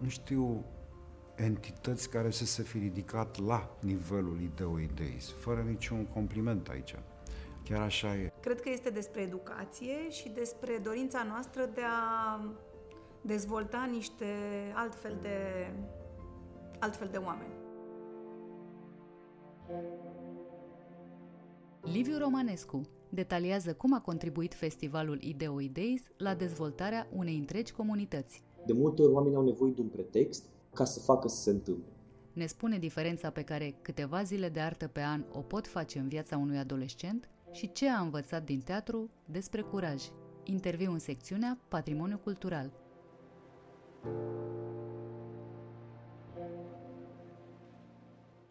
Nu știu entități care să se fi ridicat la nivelul ideo-ideis, fără niciun compliment aici. Chiar așa e. Cred că este despre educație și despre dorința noastră de a dezvolta niște altfel de, altfel de oameni. Liviu Romanescu detaliază cum a contribuit festivalul Ideo Ideis la dezvoltarea unei întregi comunități. De multe ori oamenii au nevoie de un pretext ca să facă să se întâmple. Ne spune diferența pe care câteva zile de artă pe an o pot face în viața unui adolescent și ce a învățat din teatru despre curaj. Interviu în secțiunea Patrimoniu Cultural.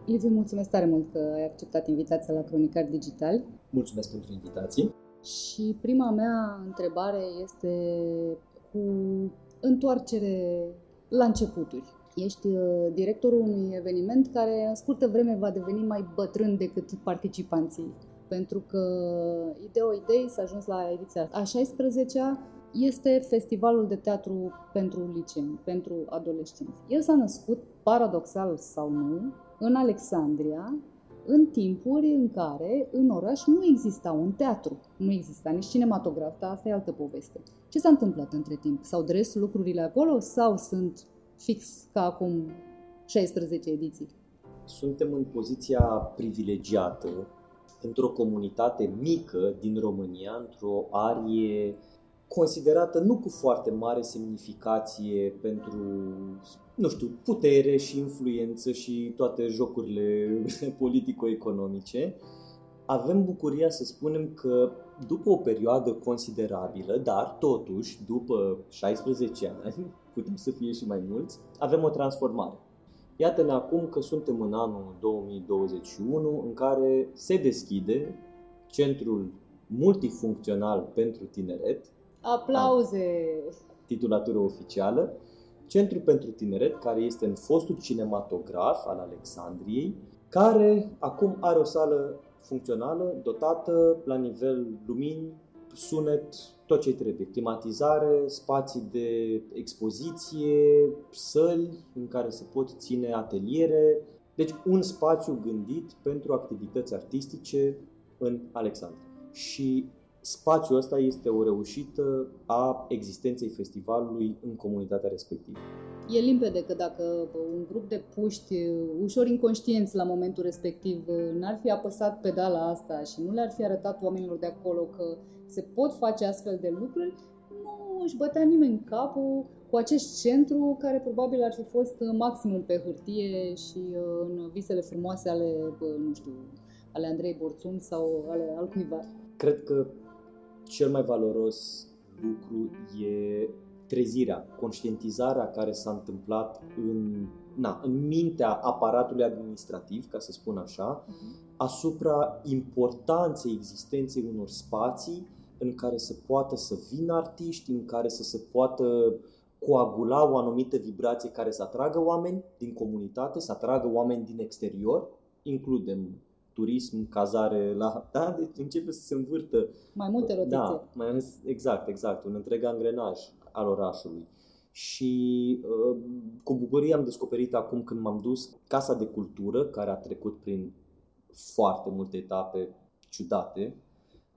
Liviu, mulțumesc tare mult că ai acceptat invitația la Cronicar Digital. Mulțumesc pentru invitație. Și prima mea întrebare este cu întoarcere la începuturi. Ești uh, directorul unui eveniment care în scurtă vreme va deveni mai bătrân decât participanții. Pentru că Ideo Idei s-a ajuns la ediția a 16-a, este festivalul de teatru pentru liceeni, pentru adolescenți. El s-a născut, paradoxal sau nu, în Alexandria, în timpuri în care în oraș nu exista un teatru, nu exista nici cinematograf, dar asta e altă poveste. Ce s-a întâmplat între timp? S-au dres lucrurile acolo sau sunt fix ca acum 16 ediții? Suntem în poziția privilegiată într-o comunitate mică din România, într-o arie considerată nu cu foarte mare semnificație pentru, nu știu, putere și influență și toate jocurile politico-economice, avem bucuria să spunem că după o perioadă considerabilă, dar totuși după 16 ani, putem să fie și mai mulți, avem o transformare. Iată-ne acum că suntem în anul 2021 în care se deschide centrul multifuncțional pentru tineret. Aplauze! Titulatură oficială. Centru pentru tineret, care este în fostul cinematograf al Alexandriei, care acum are o sală funcțională, dotată la nivel lumini, sunet, tot ce trebuie. Climatizare, spații de expoziție, săli în care se pot ține ateliere. Deci un spațiu gândit pentru activități artistice în Alexandria. Și spațiul ăsta este o reușită a existenței festivalului în comunitatea respectivă. E limpede că dacă un grup de puști ușor inconștienți la momentul respectiv n-ar fi apăsat pedala asta și nu le-ar fi arătat oamenilor de acolo că se pot face astfel de lucruri, nu își bătea nimeni capul cu acest centru care probabil ar fi fost maximum pe hârtie și uh, în visele frumoase ale, nu știu, ale Andrei Borțun sau ale altcuiva. Cred că cel mai valoros lucru e trezirea, conștientizarea care s-a întâmplat în, na, în mintea aparatului administrativ, ca să spun așa, uh-huh. asupra importanței existenței unor spații în care să poată să vină artiști, în care să se poată coagula o anumită vibrație care să atragă oameni din comunitate, să atragă oameni din exterior, includem turism, cazare la... Da? Deci începe să se învârtă... Mai multe rotițe. Da, mai, exact, exact. Un întreg angrenaj al orașului. Și uh, cu bucurie am descoperit acum când m-am dus Casa de Cultură, care a trecut prin foarte multe etape ciudate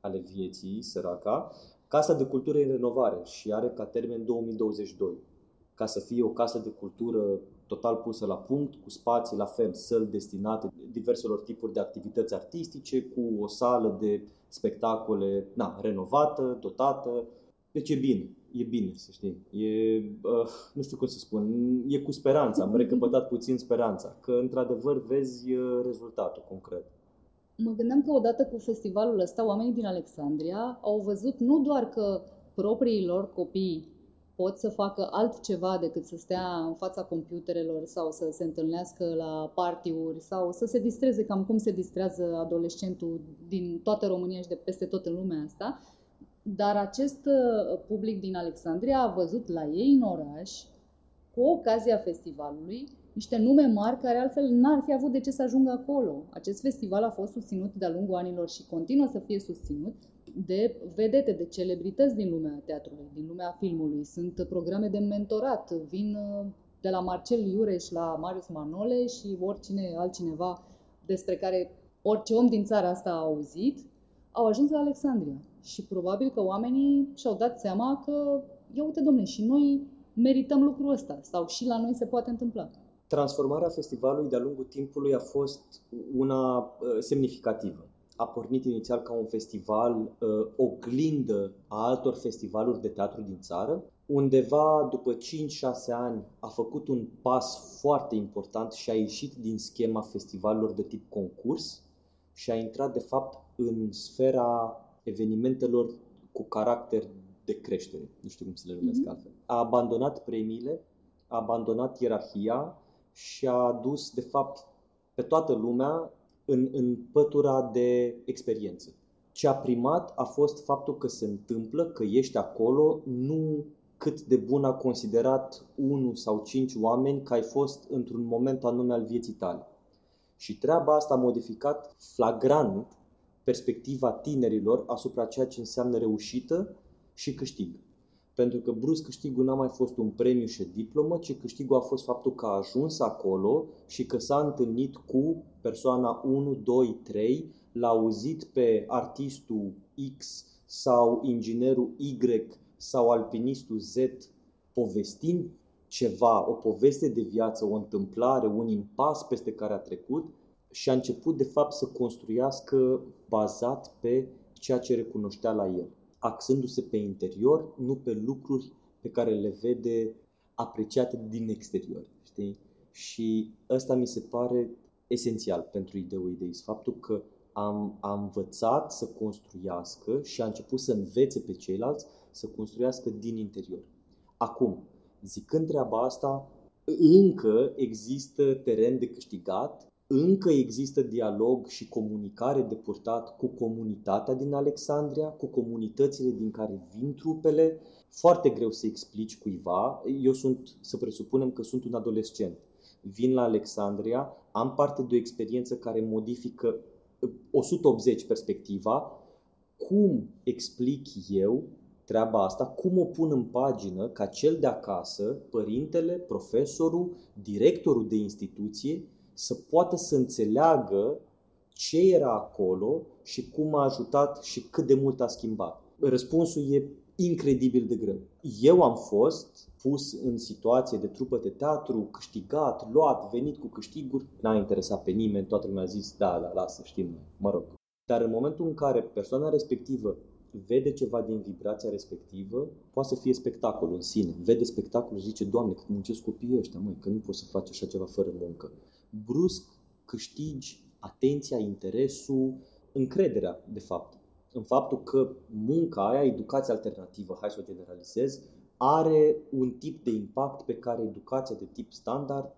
ale vieții, săraca. Casa de Cultură e în renovare și are ca termen 2022. Ca să fie o casă de cultură total pusă la punct, cu spații la fel, săli destinate diverselor tipuri de activități artistice, cu o sală de spectacole na, renovată, dotată. Deci e bine, e bine, să știi. E, uh, nu știu cum să spun, e cu speranța, am recăpătat puțin speranța, că într-adevăr vezi uh, rezultatul concret. Mă gândeam că odată cu festivalul ăsta, oamenii din Alexandria au văzut nu doar că propriii lor copii pot să facă altceva decât să stea în fața computerelor sau să se întâlnească la partiuri sau să se distreze cam cum se distrează adolescentul din toată România și de peste tot în lumea asta, dar acest uh, public din Alexandria a văzut la ei în oraș, cu ocazia festivalului, niște nume mari care altfel n-ar fi avut de ce să ajungă acolo. Acest festival a fost susținut de-a lungul anilor și continuă să fie susținut de vedete, de celebrități din lumea teatrului, din lumea filmului. Sunt programe de mentorat, vin uh, de la Marcel Iureș la Marius Manole și oricine altcineva despre care orice om din țara asta a auzit, au ajuns la Alexandria. Și probabil că oamenii și-au dat seama că, ia uite domne, și noi merităm lucrul ăsta sau și la noi se poate întâmpla. Transformarea festivalului de-a lungul timpului a fost una uh, semnificativă a pornit inițial ca un festival uh, oglindă a altor festivaluri de teatru din țară. Undeva după 5-6 ani a făcut un pas foarte important și a ieșit din schema festivalurilor de tip concurs și a intrat de fapt în sfera evenimentelor cu caracter de creștere, nu știu cum să le numesc mm-hmm. altfel. A abandonat premiile, a abandonat ierarhia și a adus de fapt pe toată lumea în, în pătura de experiență. Ce a primat a fost faptul că se întâmplă, că ești acolo, nu cât de bun a considerat unul sau cinci oameni că ai fost într-un moment anume al vieții tale. Și treaba asta a modificat flagrant perspectiva tinerilor asupra ceea ce înseamnă reușită și câștig pentru că brusc câștigul n-a mai fost un premiu și o diplomă, ci câștigul a fost faptul că a ajuns acolo și că s-a întâlnit cu persoana 1, 2, 3, l-a auzit pe artistul X sau inginerul Y sau alpinistul Z povestind ceva, o poveste de viață, o întâmplare, un impas peste care a trecut și a început de fapt să construiască bazat pe ceea ce recunoștea la el. Axându-se pe interior, nu pe lucruri pe care le vede apreciate din exterior. Știi? Și ăsta mi se pare esențial pentru ideu ideis. Faptul că am, am învățat să construiască și a început să învețe pe ceilalți să construiască din interior. Acum, zicând treaba asta, încă există teren de câștigat, încă există dialog și comunicare de purtat cu comunitatea din Alexandria, cu comunitățile din care vin trupele. Foarte greu să explici cuiva. Eu sunt, să presupunem că sunt un adolescent. Vin la Alexandria, am parte de o experiență care modifică 180 perspectiva. Cum explic eu treaba asta, cum o pun în pagină ca cel de acasă, părintele, profesorul, directorul de instituție, să poată să înțeleagă ce era acolo și cum a ajutat și cât de mult a schimbat. Răspunsul e incredibil de greu. Eu am fost pus în situație de trupă de teatru, câștigat, luat, venit cu câștiguri, n-a interesat pe nimeni, toată lumea a zis, da, da, lasă, știm, mă rog. Dar în momentul în care persoana respectivă vede ceva din vibrația respectivă, poate să fie spectacol în sine. Vede spectacolul și zice, Doamne, cât muncesc copiii ăștia, măi, că nu poți să faci așa ceva fără muncă. Brusc câștigi atenția, interesul, încrederea, de fapt, în faptul că munca aia, educația alternativă, hai să o generalizez, are un tip de impact pe care educația de tip standard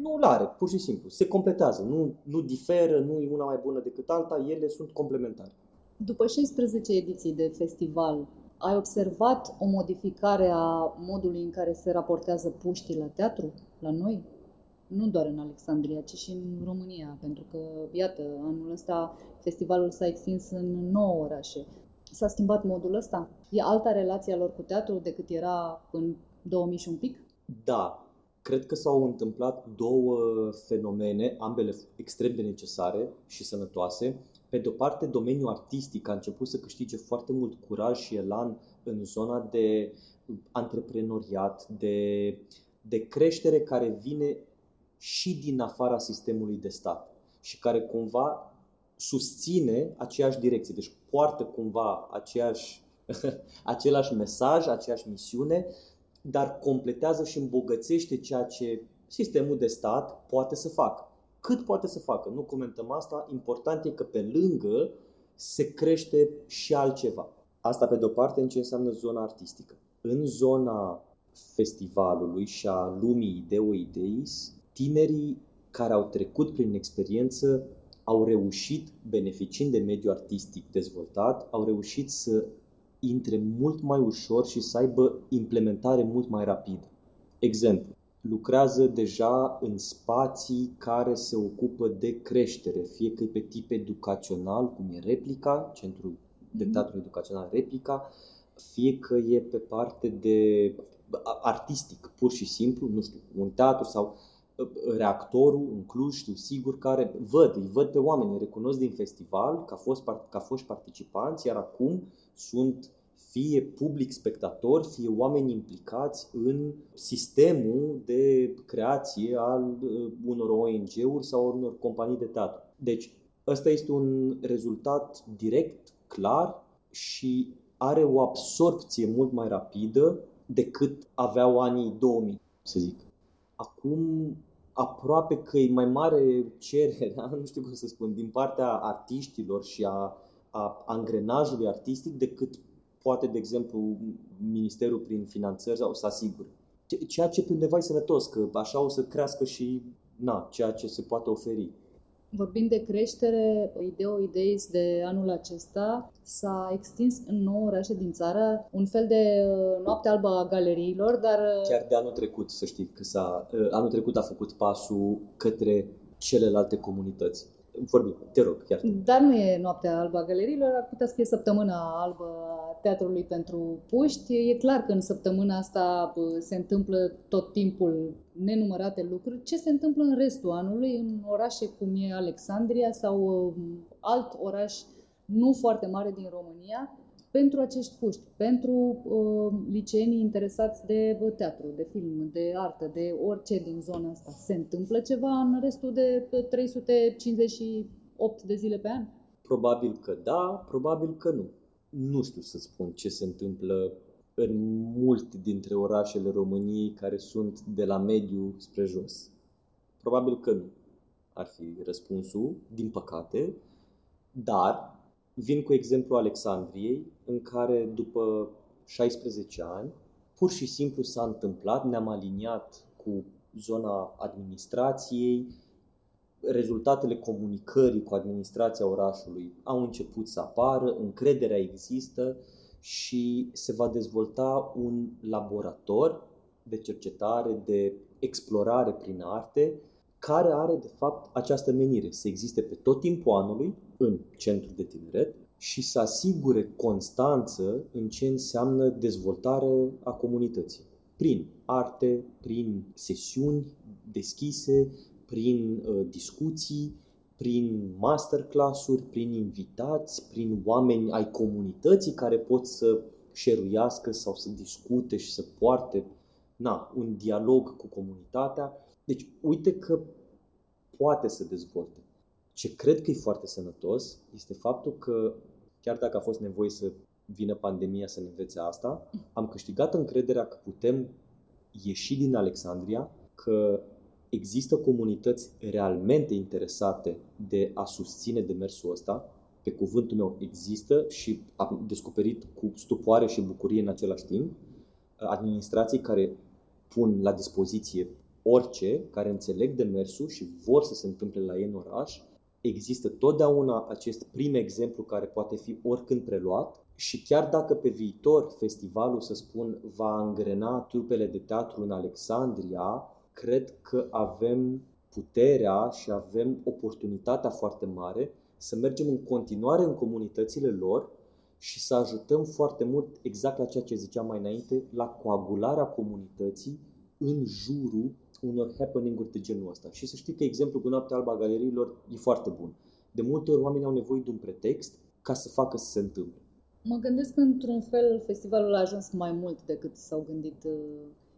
nu-l are, pur și simplu. Se completează, nu, nu diferă, nu e una mai bună decât alta, ele sunt complementare. După 16 ediții de festival, ai observat o modificare a modului în care se raportează puștii la teatru, la noi? Nu doar în Alexandria, ci și în România, pentru că, iată, anul ăsta festivalul s-a extins în 9 orașe. S-a schimbat modul ăsta? E alta relația lor cu teatru decât era în 2000 și un pic? Da, cred că s-au întâmplat două fenomene, ambele extrem de necesare și sănătoase. Pe de o parte, domeniul artistic a început să câștige foarte mult curaj și elan în zona de antreprenoriat, de, de creștere care vine și din afara sistemului de stat și care cumva susține aceeași direcție, deci poartă cumva aceeași, același mesaj, aceeași misiune, dar completează și îmbogățește ceea ce sistemul de stat poate să facă cât poate să facă. Nu comentăm asta, important e că pe lângă se crește și altceva. Asta pe de-o parte în ce înseamnă zona artistică. În zona festivalului și a lumii Ideo Ideis, tinerii care au trecut prin experiență au reușit, beneficiind de mediul artistic dezvoltat, au reușit să intre mult mai ușor și să aibă implementare mult mai rapidă. Exemplu, lucrează deja în spații care se ocupă de creștere, fie că e pe tip educațional, cum e Replica, Centrul de mhm. Teatru Educațional Replica, fie că e pe parte de artistic, pur și simplu, nu știu, un teatru sau ă, reactorul în Cluj, știu sigur, care văd, îi văd pe oameni, îi recunosc din festival ca fost, ca fost participanți, iar acum sunt fie public spectator, fie oameni implicați în sistemul de creație al uh, unor ONG-uri sau unor companii de teatru. Deci, ăsta este un rezultat direct, clar și are o absorpție mult mai rapidă decât aveau anii 2000, să zic. Acum aproape că e mai mare cererea, nu știu cum să spun, din partea artiștilor și a, a angrenajului artistic decât poate, de exemplu, ministerul prin finanțări sau să asigure. Ceea ce pe undeva e sănătos, că așa o să crească și na, ceea ce se poate oferi. Vorbind de creștere, Ideo Ideis de anul acesta. S-a extins în nouă orașe din țară, un fel de uh, noapte albă a galeriilor, dar... Uh, Chiar de anul trecut, să știi, că s-a, uh, anul trecut a făcut pasul către celelalte comunități vorbim, te rog, chiar. Dar nu e noaptea albă a galerilor, ar putea să fie săptămâna albă a teatrului pentru puști. E clar că în săptămâna asta se întâmplă tot timpul nenumărate lucruri. Ce se întâmplă în restul anului, în orașe cum e Alexandria sau um, alt oraș nu foarte mare din România, pentru acești puști, pentru uh, liceenii interesați de teatru, de film, de artă, de orice din zona asta. Se întâmplă ceva în restul de 358 de zile pe an? Probabil că da, probabil că nu. nu știu să spun ce se întâmplă în multe dintre orașele României care sunt de la mediu spre jos. Probabil că nu ar fi răspunsul, din păcate, dar vin cu exemplu Alexandriei, în care după 16 ani, pur și simplu s-a întâmplat, ne-am aliniat cu zona administrației, rezultatele comunicării cu administrația orașului au început să apară, încrederea există și se va dezvolta un laborator de cercetare, de explorare prin arte, care are de fapt această menire, să existe pe tot timpul anului în centru de tineret și să asigure constanță în ce înseamnă dezvoltare a comunității. Prin arte, prin sesiuni deschise, prin uh, discuții, prin masterclass-uri, prin invitați, prin oameni ai comunității care pot să șeruiască sau să discute și să poarte na, un dialog cu comunitatea. Deci, uite că poate să dezvolte. Ce cred că e foarte sănătos este faptul că, chiar dacă a fost nevoie să vină pandemia să ne învețe asta, am câștigat încrederea că putem ieși din Alexandria, că există comunități realmente interesate de a susține demersul ăsta, pe cuvântul meu există și am descoperit cu stupoare și bucurie în același timp, administrații care pun la dispoziție orice, care înțeleg demersul și vor să se întâmple la ei în oraș, există totdeauna acest prim exemplu care poate fi oricând preluat și chiar dacă pe viitor festivalul, să spun, va angrena trupele de teatru în Alexandria, cred că avem puterea și avem oportunitatea foarte mare să mergem în continuare în comunitățile lor și să ajutăm foarte mult, exact la ceea ce ziceam mai înainte, la coagularea comunității în jurul unor happening-uri de genul ăsta. Și să știi că exemplul cu Noaptea Alba a Galeriilor e foarte bun. De multe ori oamenii au nevoie de un pretext ca să facă să se întâmple. Mă gândesc că, într-un fel, festivalul a ajuns mai mult decât s-au gândit uh,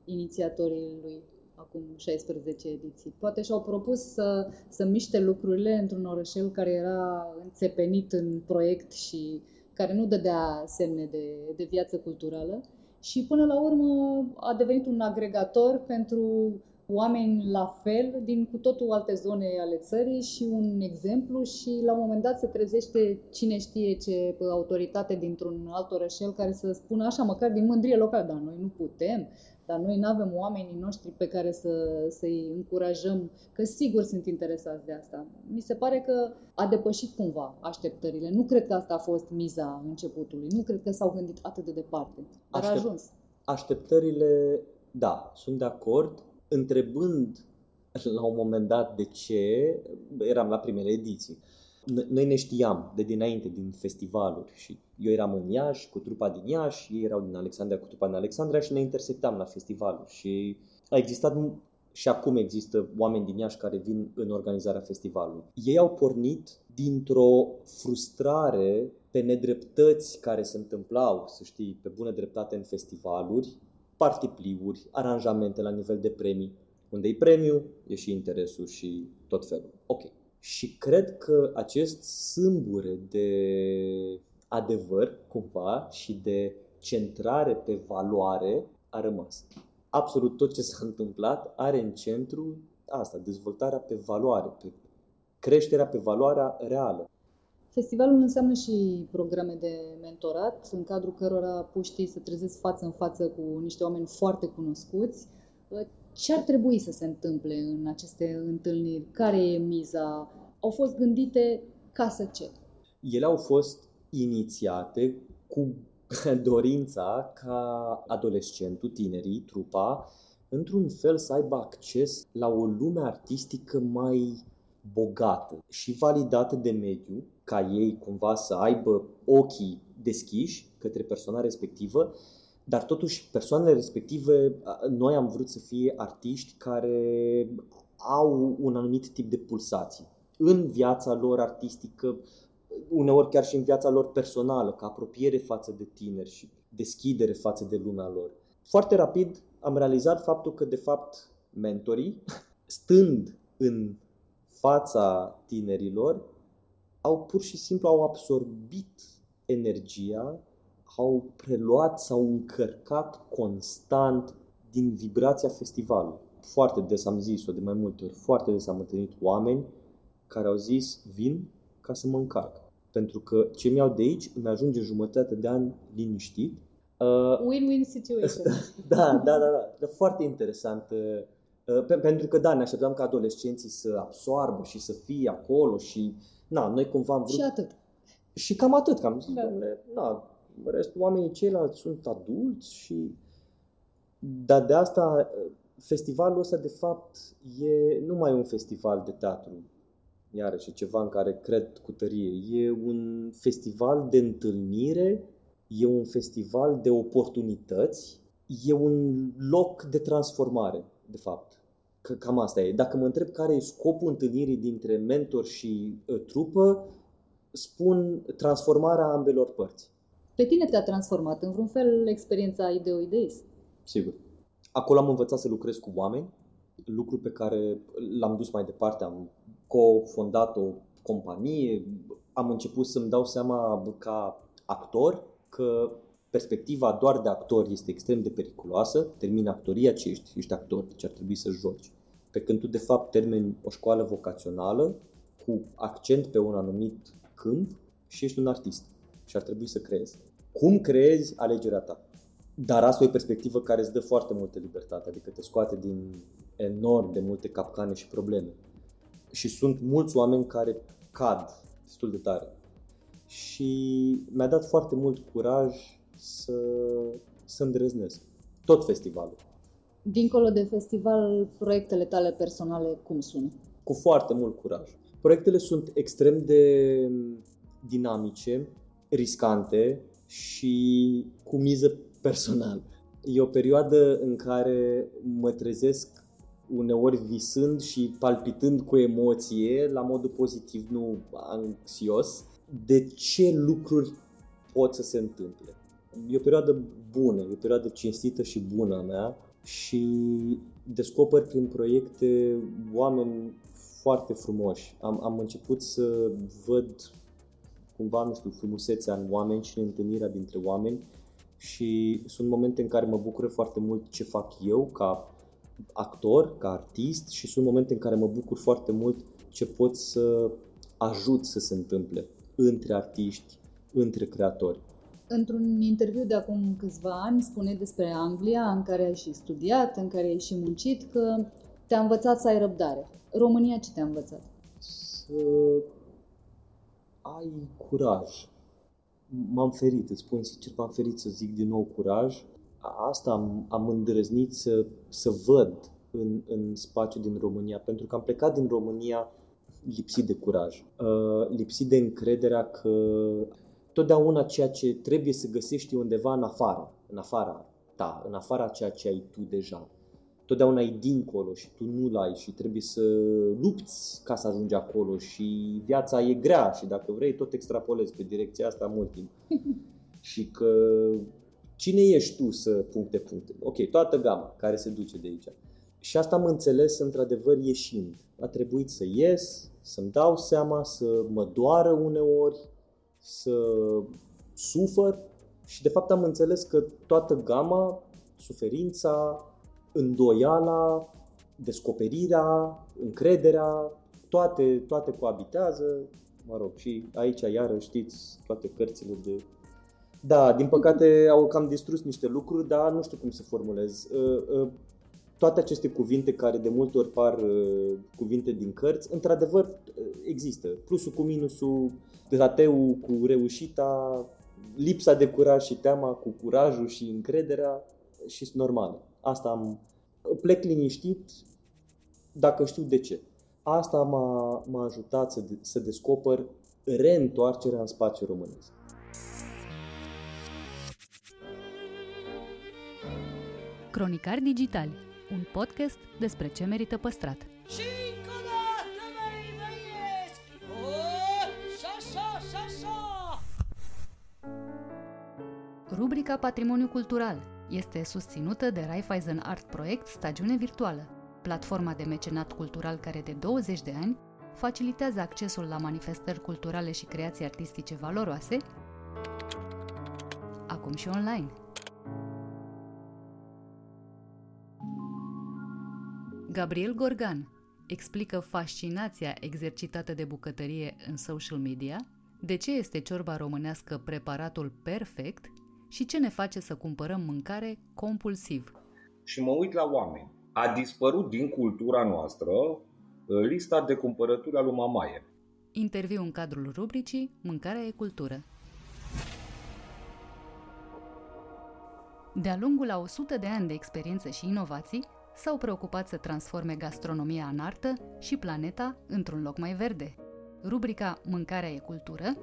inițiatorii lui acum 16 ediții. Poate și-au propus să, să miște lucrurile într-un orășel care era înțepenit în proiect și care nu dădea semne de, de viață culturală și până la urmă a devenit un agregator pentru oameni la fel din cu totul alte zone ale țării și un exemplu și la un moment dat se trezește cine știe ce autoritate dintr-un alt orășel care să spună așa, măcar din mândrie locală, dar noi nu putem, dar noi nu avem oamenii noștri pe care să, să-i încurajăm, că sigur sunt interesați de asta. Mi se pare că a depășit cumva așteptările. Nu cred că asta a fost miza începutului. Nu cred că s-au gândit atât de departe. Dar Aștept, a ajuns. Așteptările, da, sunt de acord. Întrebând la un moment dat de ce, eram la primele ediții, noi ne știam de dinainte din festivaluri și eu eram în Iași cu trupa din Iași, ei erau din Alexandria cu trupa din Alexandria și ne intersectam la festivaluri și a existat și acum există oameni din Iași care vin în organizarea festivalului. Ei au pornit dintr-o frustrare pe nedreptăți care se întâmplau, să știi, pe bună dreptate în festivaluri, partipliuri, aranjamente la nivel de premii. Unde e premiu, e și interesul și tot felul. Ok. Și cred că acest sâmbure de adevăr, cumva, și de centrare pe valoare a rămas. Absolut tot ce s-a întâmplat are în centru asta, dezvoltarea pe valoare, pe creșterea pe valoarea reală. Festivalul înseamnă și programe de mentorat, în cadrul cărora puștii se trezesc față în față cu niște oameni foarte cunoscuți. Ce ar trebui să se întâmple în aceste întâlniri? Care e miza? Au fost gândite ca să ce? Ele au fost inițiate cu dorința ca adolescentul, tinerii, trupa, într-un fel să aibă acces la o lume artistică mai bogată și validată de mediu, ca ei cumva să aibă ochii deschiși către persoana respectivă, dar totuși persoanele respective, noi am vrut să fie artiști care au un anumit tip de pulsații în viața lor artistică, uneori chiar și în viața lor personală, ca apropiere față de tineri și deschidere față de lumea lor. Foarte rapid am realizat faptul că, de fapt, mentorii, stând în fața tinerilor, au pur și simplu au absorbit energia, au preluat, s-au încărcat constant din vibrația festivalului. Foarte des am zis-o de mai multe ori, foarte des am întâlnit oameni care au zis vin ca să mă încarc. Pentru că ce mi-au de aici îmi ajunge jumătate de an liniștit. Uh, Win-win situation. da, da, da, da. Foarte interesant. Uh, pentru că da, ne așteptam ca adolescenții să absoarbă și să fie acolo și na, noi cumva am vrut... Și atât. Și cam atât, cam zis, da. domnule, na, restul oamenii ceilalți sunt adulți și... Dar de asta, festivalul ăsta de fapt e nu mai un festival de teatru, iarăși ceva în care cred cu tărie. E un festival de întâlnire, e un festival de oportunități, e un loc de transformare, de fapt. Că cam asta e. Dacă mă întreb care e scopul întâlnirii dintre mentor și uh, trupă, spun transformarea ambelor părți. Pe tine te-a transformat în vreun fel experiența Ideo-Ideis? Sigur. Acolo am învățat să lucrez cu oameni, lucru pe care l-am dus mai departe. Am cofondat o companie, am început să-mi dau seama ca actor că perspectiva doar de actor este extrem de periculoasă, termini actoria ce ești, ești actor, deci ar trebui să joci. Pe când tu de fapt termini o școală vocațională cu accent pe un anumit câmp și ești un artist și ar trebui să creezi. Cum creezi alegerea ta? Dar asta e o perspectivă care îți dă foarte multă libertate, adică te scoate din enorm de multe capcane și probleme. Și sunt mulți oameni care cad destul de tare. Și mi-a dat foarte mult curaj să, să îndrăznesc. Tot festivalul. Dincolo de festival, proiectele tale personale cum sună? Cu foarte mult curaj. Proiectele sunt extrem de dinamice, riscante și cu miză personală. E o perioadă în care mă trezesc uneori visând și palpitând cu emoție, la modul pozitiv, nu anxios, de ce lucruri pot să se întâmple. E o perioadă bună, e o perioadă cinstită și bună a mea și descoper prin proiecte oameni foarte frumoși. Am, am început să văd cumva, nu știu, frumusețea în oameni și în întâlnirea dintre oameni și sunt momente în care mă bucură foarte mult ce fac eu ca actor, ca artist și sunt momente în care mă bucur foarte mult ce pot să ajut să se întâmple între artiști, între creatori. Într-un interviu de acum câțiva ani spune despre Anglia, în care ai și studiat, în care ai și muncit, că te-a învățat să ai răbdare. România ce te-a învățat? Să ai curaj. M-am ferit, îți spun sincer, m-am ferit să zic din nou curaj. Asta am, am îndrăznit să, să văd în, în spațiu din România, pentru că am plecat din România lipsit de curaj, uh, lipsit de încrederea că totdeauna ceea ce trebuie să găsești undeva în afară, în afara ta, în afara ceea ce ai tu deja. Totdeauna e dincolo și tu nu-l ai și trebuie să lupți ca să ajungi acolo și viața e grea și dacă vrei tot extrapolezi pe direcția asta mult timp. și că cine ești tu să puncte puncte? Ok, toată gama care se duce de aici. Și asta am înțeles într-adevăr ieșind. A trebuit să ies, să-mi dau seama, să mă doară uneori, să sufăr și de fapt am înțeles că toată gama, suferința, îndoiala, descoperirea, încrederea, toate, toate coabitează, mă rog, și aici iară știți toate cărțile de... Da, din păcate au cam distrus niște lucruri, dar nu știu cum să formulez. Uh, uh, toate aceste cuvinte care de multe ori par uh, cuvinte din cărți, într-adevăr există. Plusul cu minusul, rateul cu reușita, lipsa de curaj și teama cu curajul și încrederea și normal. Asta am, plec liniștit dacă știu de ce. Asta m-a, m-a ajutat să, de, să descoper reîntoarcerea în spațiul românesc. Cronicari Digitali, un podcast despre ce merită păstrat. Rubrica Patrimoniu Cultural este susținută de Raiffeisen Art Project Stagiune Virtuală, platforma de mecenat cultural care de 20 de ani facilitează accesul la manifestări culturale și creații artistice valoroase, Acum și online. Gabriel Gorgan explică fascinația exercitată de bucătărie în social media, de ce este ciorba românească preparatul perfect și ce ne face să cumpărăm mâncare compulsiv. Și mă uit la oameni. A dispărut din cultura noastră uh, lista de cumpărături a lui Mamaie. Interviu în cadrul rubricii Mâncarea e cultură. De-a lungul a 100 de ani de experiență și inovații, s-au preocupat să transforme gastronomia în artă și planeta într-un loc mai verde. Rubrica Mâncarea e cultură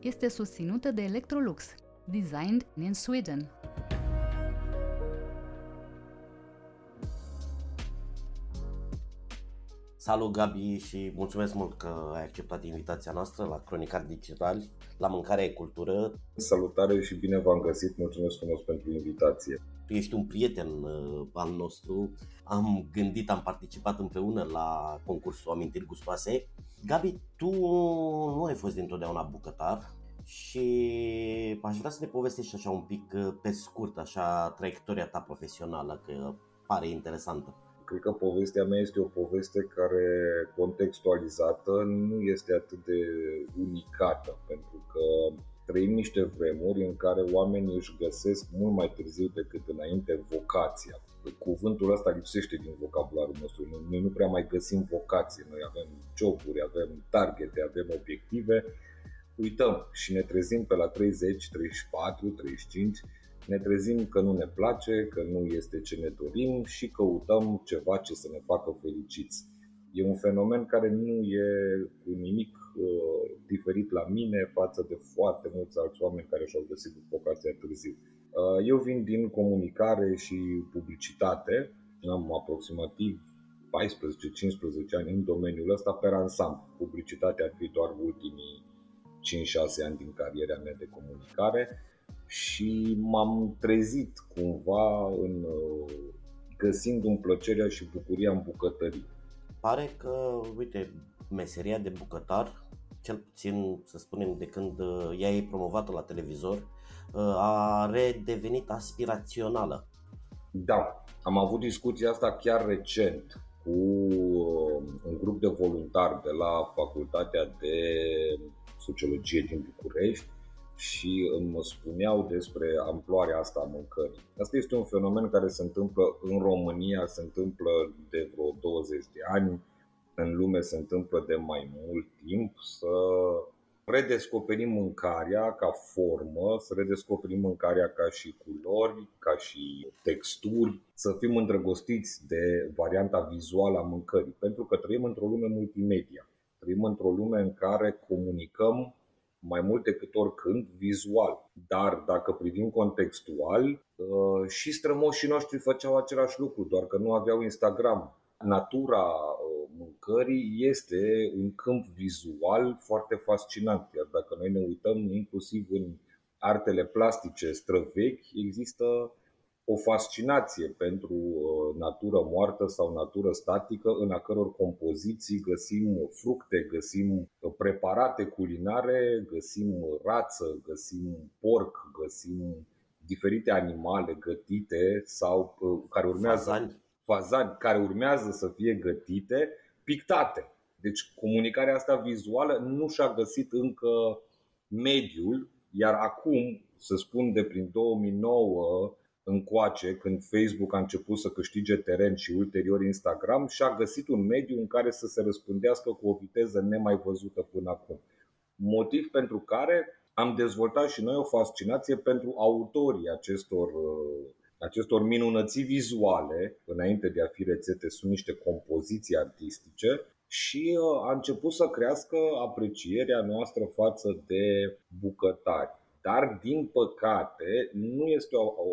este susținută de Electrolux, designed in Sweden. Salut Gabi și mulțumesc mult că ai acceptat invitația noastră la Cronicar Digital, la Mâncarea e Cultură. Salutare și bine v-am găsit, mulțumesc frumos pentru invitație. Tu ești un prieten uh, al nostru, am gândit, am participat împreună la concursul Amintiri Gustoase. Gabi, tu nu ai fost dintotdeauna bucătar și aș vrea să ne povestești așa un pic uh, pe scurt, așa, traiectoria ta profesională, că pare interesantă. Cred că povestea mea este o poveste care, contextualizată, nu este atât de unicată, pentru că trăim niște vremuri în care oamenii își găsesc mult mai târziu decât înainte vocația. Cuvântul ăsta lipsește din vocabularul nostru. Noi nu prea mai găsim vocație. Noi avem joburi, avem targete, avem obiective. Uităm și ne trezim pe la 30, 34, 35 ne trezim că nu ne place, că nu este ce ne dorim și căutăm ceva ce să ne facă fericiți. E un fenomen care nu e cu nimic uh, diferit la mine față de foarte mulți alți oameni care și-au găsit vocația târziu. Uh, eu vin din comunicare și publicitate, am aproximativ 14-15 ani în domeniul ăsta pe ansamblu. Publicitatea ar fi doar ultimii 5-6 ani din cariera mea de comunicare și m-am trezit cumva în uh, găsind-mi plăcerea și bucuria în bucătărie. Pare că, uite, meseria de bucătar, cel puțin să spunem de când uh, ea e promovată la televizor, uh, a redevenit aspirațională. Da, am avut discuția asta chiar recent cu un grup de voluntari de la Facultatea de Sociologie din București și îmi spuneau despre amploarea asta a mâncării. Asta este un fenomen care se întâmplă în România, se întâmplă de vreo 20 de ani, în lume se întâmplă de mai mult timp, să redescoperim mâncarea ca formă, să redescoperim mâncarea ca și culori, ca și texturi, să fim îndrăgostiți de varianta vizuală a mâncării, pentru că trăim într-o lume multimedia. Trăim într-o lume în care comunicăm mai mult decât oricând vizual. Dar dacă privim contextual, uh, și strămoșii noștri făceau același lucru, doar că nu aveau Instagram. Natura uh, mâncării este un câmp vizual foarte fascinant, iar dacă noi ne uităm inclusiv în artele plastice străvechi, există o fascinație pentru uh, natură moartă sau natură statică în a căror compoziții găsim fructe, găsim preparate culinare, găsim rață, găsim porc, găsim diferite animale gătite sau uh, care urmează Fazani. fazani care urmează să fie gătite, pictate. Deci comunicarea asta vizuală nu și-a găsit încă mediul, iar acum, să spun de prin 2009 încoace, când Facebook a început să câștige teren și ulterior Instagram, și-a găsit un mediu în care să se răspândească cu o viteză nemai văzută până acum. Motiv pentru care am dezvoltat și noi o fascinație pentru autorii acestor, uh, acestor minunății vizuale, înainte de a fi rețete, sunt niște compoziții artistice și uh, a început să crească aprecierea noastră față de bucătari dar, din păcate, nu este o, o,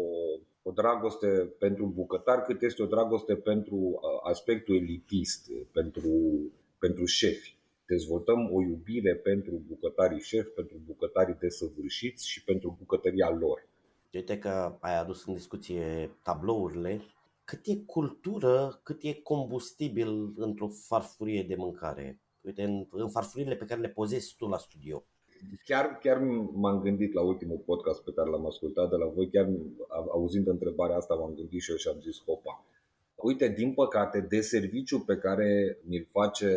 o dragoste pentru bucătar, cât este o dragoste pentru uh, aspectul elitist, pentru, pentru șefi. Dezvoltăm o iubire pentru bucătarii șefi, pentru bucătarii desăvârșiți și pentru bucătăria lor. Uite că ai adus în discuție tablourile. Cât e cultură, cât e combustibil într-o farfurie de mâncare? Uite, în, în farfuriile pe care le pozezi tu la studio. Chiar, chiar m-am gândit la ultimul podcast pe care l-am ascultat de la voi, chiar auzind întrebarea asta m-am gândit și eu și am zis, hopa. Uite, din păcate, de serviciu pe care mi-l face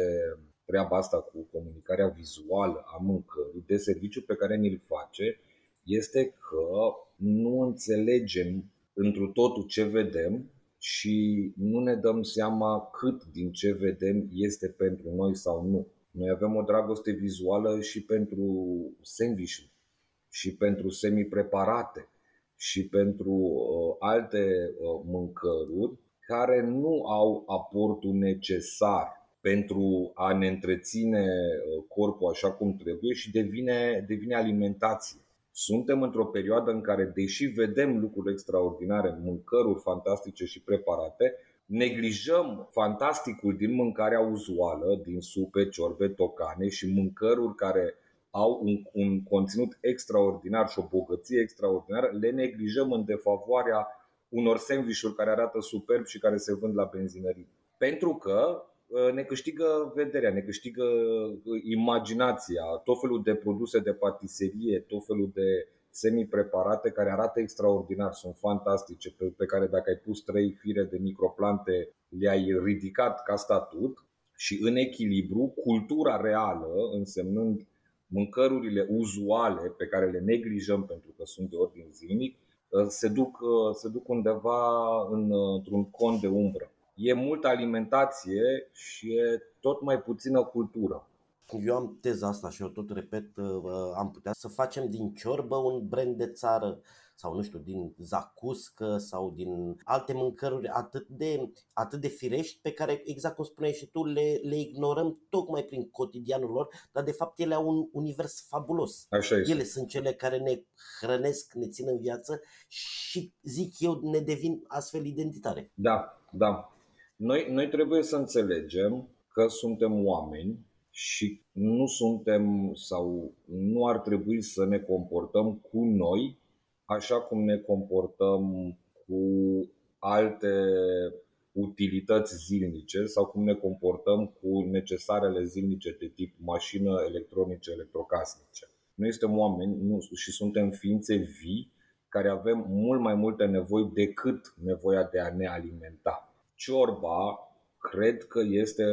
treaba asta cu comunicarea vizuală a mâncării, de serviciu pe care ni-l face, este că nu înțelegem întru totul ce vedem și nu ne dăm seama cât din ce vedem este pentru noi sau nu. Noi avem o dragoste vizuală și pentru sandwich și pentru semi-preparate și pentru uh, alte uh, mâncăruri care nu au aportul necesar pentru a ne întreține uh, corpul așa cum trebuie și devine, devine alimentație. Suntem într-o perioadă în care, deși vedem lucruri extraordinare, mâncăruri fantastice și preparate, neglijăm fantasticul din mâncarea uzuală, din supe, ciorbe, tocane și mâncăruri care au un, un conținut extraordinar și o bogăție extraordinară, le neglijăm în defavoarea unor sandvișuri care arată superb și care se vând la benzinării. Pentru că ă, ne câștigă vederea, ne câștigă ă, imaginația, tot felul de produse de patiserie, tot felul de semi-preparate care arată extraordinar, sunt fantastice, pe, pe care dacă ai pus trei fire de microplante le-ai ridicat ca statut și în echilibru, cultura reală, însemnând mâncărurile uzuale pe care le neglijăm pentru că sunt de ordin zilnic, ă, se duc, ă, se duc undeva în, într-un con de umbră. E multă alimentație și e tot mai puțină cultură. Eu am teza asta și eu tot repet, uh, uh, am putea să facem din ciorbă un brand de țară sau nu știu, din zacuscă sau din alte mâncăruri atât de, atât de firești pe care, exact cum spuneai și tu, le, le ignorăm tocmai prin cotidianul lor, dar de fapt ele au un univers fabulos. Așa este. Ele sunt cele care ne hrănesc, ne țin în viață și, zic eu, ne devin astfel identitare. Da, da. Noi, noi trebuie să înțelegem că suntem oameni și nu suntem sau nu ar trebui să ne comportăm cu noi așa cum ne comportăm cu alte utilități zilnice sau cum ne comportăm cu necesarele zilnice de tip mașină, electronice, electrocasnice. Noi suntem oameni nu, și suntem ființe vii care avem mult mai multe nevoi decât nevoia de a ne alimenta. Ciorba cred că este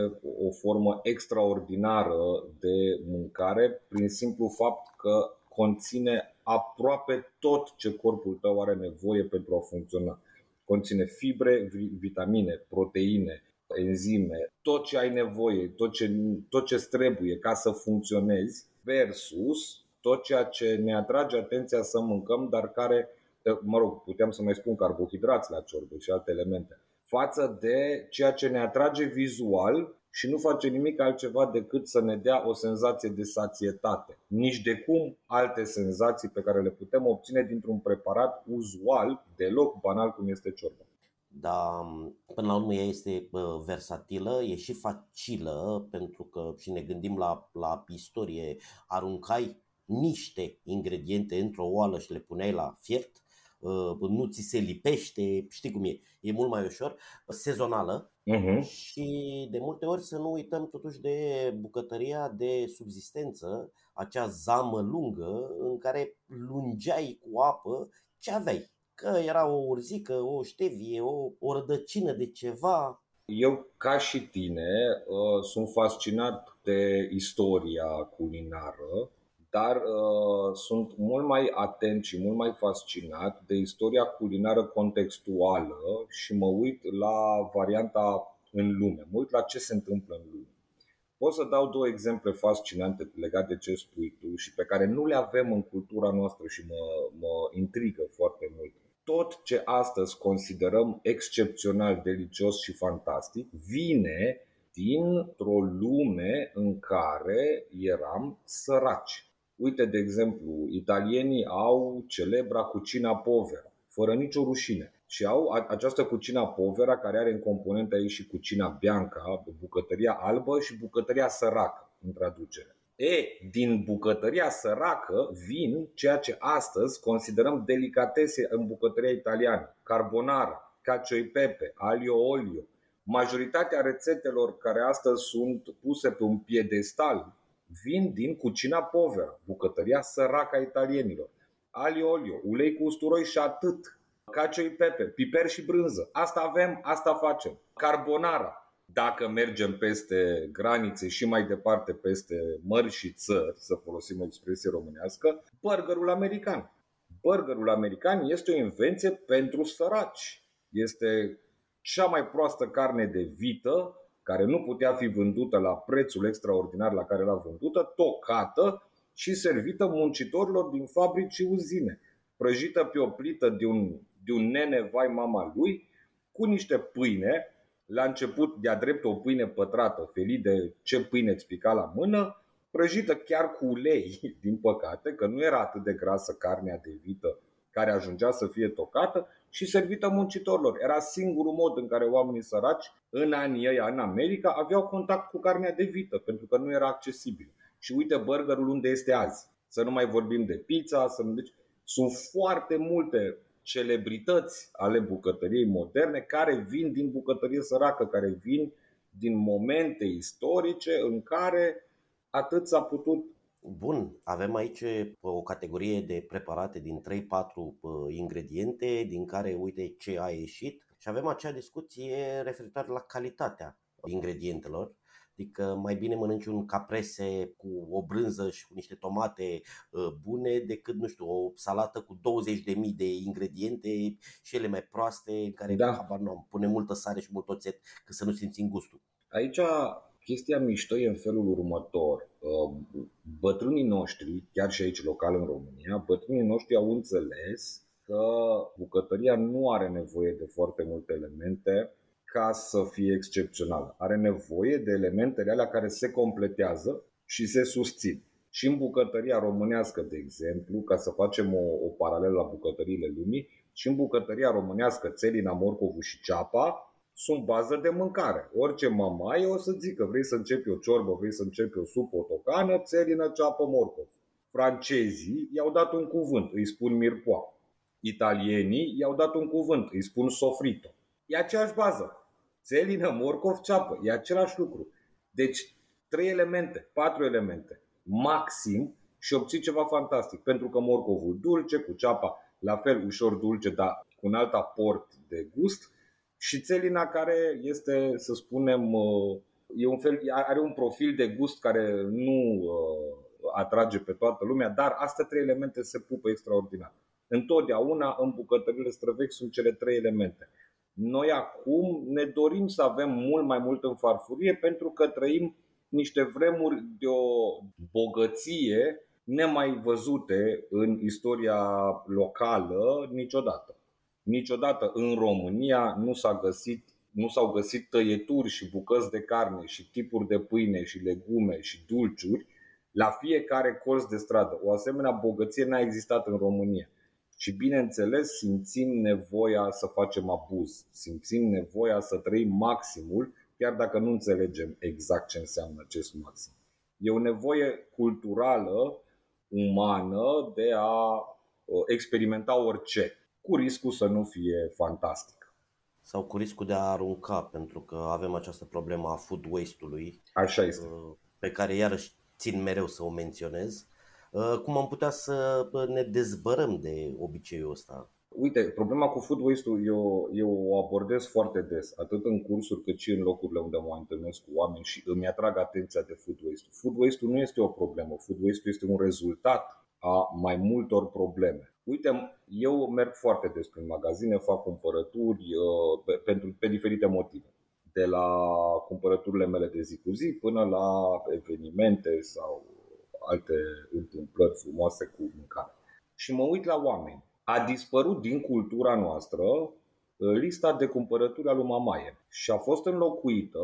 o formă extraordinară de mâncare prin simplu fapt că conține aproape tot ce corpul tău are nevoie pentru a funcționa. Conține fibre, vitamine, proteine, enzime, tot ce ai nevoie, tot ce, tot ce trebuie ca să funcționezi versus tot ceea ce ne atrage atenția să mâncăm, dar care, mă rog, puteam să mai spun carbohidrați la ciorbă și alte elemente față de ceea ce ne atrage vizual și nu face nimic altceva decât să ne dea o senzație de sațietate. Nici de cum alte senzații pe care le putem obține dintr-un preparat uzual, deloc banal cum este ciorba. Da, până la urmă ea este versatilă, e și facilă, pentru că și ne gândim la, la istorie, aruncai niște ingrediente într-o oală și le puneai la fiert Uh, nu ți se lipește, știi cum e, e mult mai ușor, sezonală uh-huh. și de multe ori să nu uităm totuși de bucătăria de subzistență, acea zamă lungă în care lungeai cu apă ce aveai. Că era o urzică, o ștevie, o, o rădăcină de ceva, eu, ca și tine, uh, sunt fascinat de istoria culinară dar uh, sunt mult mai atent și mult mai fascinat de istoria culinară contextuală și mă uit la varianta în lume, mă uit la ce se întâmplă în lume. Pot să dau două exemple fascinante legate de ce spui tu și pe care nu le avem în cultura noastră și mă, mă intrigă foarte mult. Tot ce astăzi considerăm excepțional, delicios și fantastic vine dintr-o lume în care eram săraci Uite, de exemplu, italienii au celebra cucina povera, fără nicio rușine. Și au această cucina povera care are în componente aici și cucina bianca, bucătăria albă și bucătăria săracă, în traducere. E, din bucătăria săracă vin ceea ce astăzi considerăm delicatese în bucătăria italiană. Carbonara, cacio e pepe, alio olio. Majoritatea rețetelor care astăzi sunt puse pe un piedestal vin din Cucina Povera, bucătăria săracă a italienilor. Ali olio, ulei cu usturoi și atât. Cacio pepe, piper și brânză. Asta avem, asta facem. Carbonara. Dacă mergem peste granițe și mai departe peste mări și țări, să folosim o expresie românească, burgerul american. Burgerul american este o invenție pentru săraci. Este cea mai proastă carne de vită care nu putea fi vândută la prețul extraordinar la care era vândută, tocată și servită muncitorilor din fabrici și uzine, prăjită pe o plită de un, de un nene vai mama lui, cu niște pâine, la început de-a drept o pâine pătrată, felit de ce pâine îți pica la mână, prăjită chiar cu ulei, din păcate, că nu era atât de grasă carnea de vită care ajungea să fie tocată și servită muncitorilor. Era singurul mod în care oamenii săraci în anii ăia în America aveau contact cu carnea de vită, pentru că nu era accesibil. Și uite burgerul unde este azi. Să nu mai vorbim de pizza, să nu... Deci, sunt foarte multe celebrități ale bucătăriei moderne care vin din bucătărie săracă, care vin din momente istorice în care atât s-a putut Bun, avem aici o categorie de preparate din 3-4 ingrediente, din care uite ce a ieșit și avem acea discuție referitoare la calitatea ingredientelor. Adică mai bine mănânci un caprese cu o brânză și cu niște tomate bune decât, nu știu, o salată cu 20.000 de ingrediente și ele mai proaste, în care da. habar nu am, pune multă sare și mult oțet, că să nu simțim gustul. Aici chestia mișto e în felul următor. Uh, bătrânii noștri, chiar și aici local în România, bătrânii noștri au înțeles că bucătăria nu are nevoie de foarte multe elemente ca să fie excepțională. Are nevoie de elementele alea care se completează și se susțin. Și în bucătăria românească, de exemplu, ca să facem o, o paralelă la bucătăriile lumii, și în bucătăria românească, țelina, morcovul și ceapa, sunt bază de mâncare. Orice mamaie o să zică, vrei să începi o ciorbă, vrei să începi o supă, o tocană, țelină, ceapă, morcov. Francezii i-au dat un cuvânt, îi spun mirpoa. Italienii i-au dat un cuvânt, îi spun sofrito. E aceeași bază. Țelină, morcov, ceapă. E același lucru. Deci, trei elemente, patru elemente, maxim și obții ceva fantastic. Pentru că morcovul dulce, cu ceapa la fel ușor dulce, dar cu un alt aport de gust, și țelina care este, să spunem, uh, e un fel, are un profil de gust care nu uh, atrage pe toată lumea, dar astea trei elemente se pupă extraordinar. Întotdeauna în bucătările străvechi sunt cele trei elemente. Noi acum ne dorim să avem mult mai mult în farfurie pentru că trăim niște vremuri de o bogăție nemai văzute în istoria locală niciodată. Niciodată în România nu s-a găsit nu s-au găsit tăieturi și bucăți de carne și tipuri de pâine și legume și dulciuri la fiecare colț de stradă. O asemenea bogăție n-a existat în România. Și bineînțeles simțim nevoia să facem abuz, simțim nevoia să trăim maximul, chiar dacă nu înțelegem exact ce înseamnă acest maxim. E o nevoie culturală, umană, de a uh, experimenta orice cu riscul să nu fie fantastic. Sau cu riscul de a arunca, pentru că avem această problemă a food waste-ului. Așa este. Uh, pe care iarăși țin mereu să o menționez. Uh, cum am putea să ne dezbărăm de obiceiul ăsta? Uite, problema cu food waste-ul eu, eu o abordez foarte des, atât în cursuri cât și în locurile unde mă întâlnesc cu oameni și îmi atrag atenția de food waste-ul. Food waste-ul nu este o problemă, food waste-ul este un rezultat a mai multor probleme. Uite, eu merg foarte des prin magazine, fac cumpărături uh, pe, pentru, pe diferite motive. De la cumpărăturile mele de zi cu zi până la evenimente sau alte întâmplări frumoase cu mâncare. Și mă uit la oameni. A dispărut din cultura noastră uh, lista de cumpărături a lui Mamaie și a fost înlocuită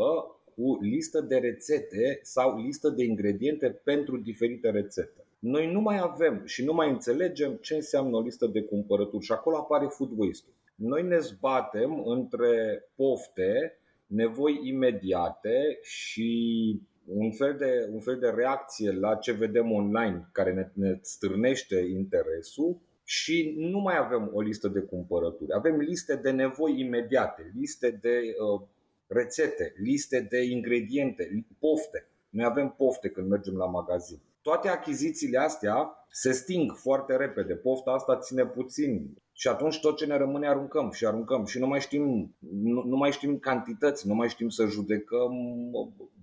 cu listă de rețete sau listă de ingrediente pentru diferite rețete noi nu mai avem și nu mai înțelegem ce înseamnă o listă de cumpărături și acolo apare food waste Noi ne zbatem între pofte, nevoi imediate și un fel de, un fel de reacție la ce vedem online care ne, ne stârnește interesul și nu mai avem o listă de cumpărături. Avem liste de nevoi imediate, liste de uh, rețete, liste de ingrediente, pofte noi avem pofte când mergem la magazin. Toate achizițiile astea se sting foarte repede, pofta asta ține puțin și atunci tot ce ne rămâne aruncăm și aruncăm și nu mai știm, nu, nu mai știm cantități, nu mai știm să judecăm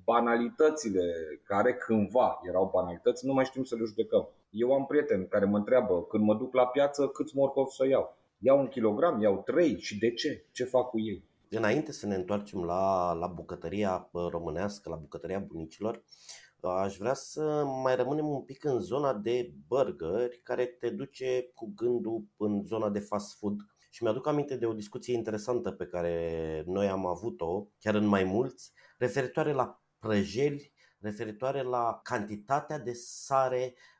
banalitățile care cândva erau banalități, nu mai știm să le judecăm. Eu am prieteni care mă întreabă când mă duc la piață câți morcovi să iau. Iau un kilogram, iau trei și de ce? Ce fac cu ei? Înainte să ne întoarcem la, la bucătăria românească, la bucătăria bunicilor, aș vrea să mai rămânem un pic în zona de burgeri care te duce cu gândul în zona de fast food. Și mi-aduc aminte de o discuție interesantă pe care noi am avut-o, chiar în mai mulți, referitoare la prăjeli, referitoare la cantitatea de sare uh,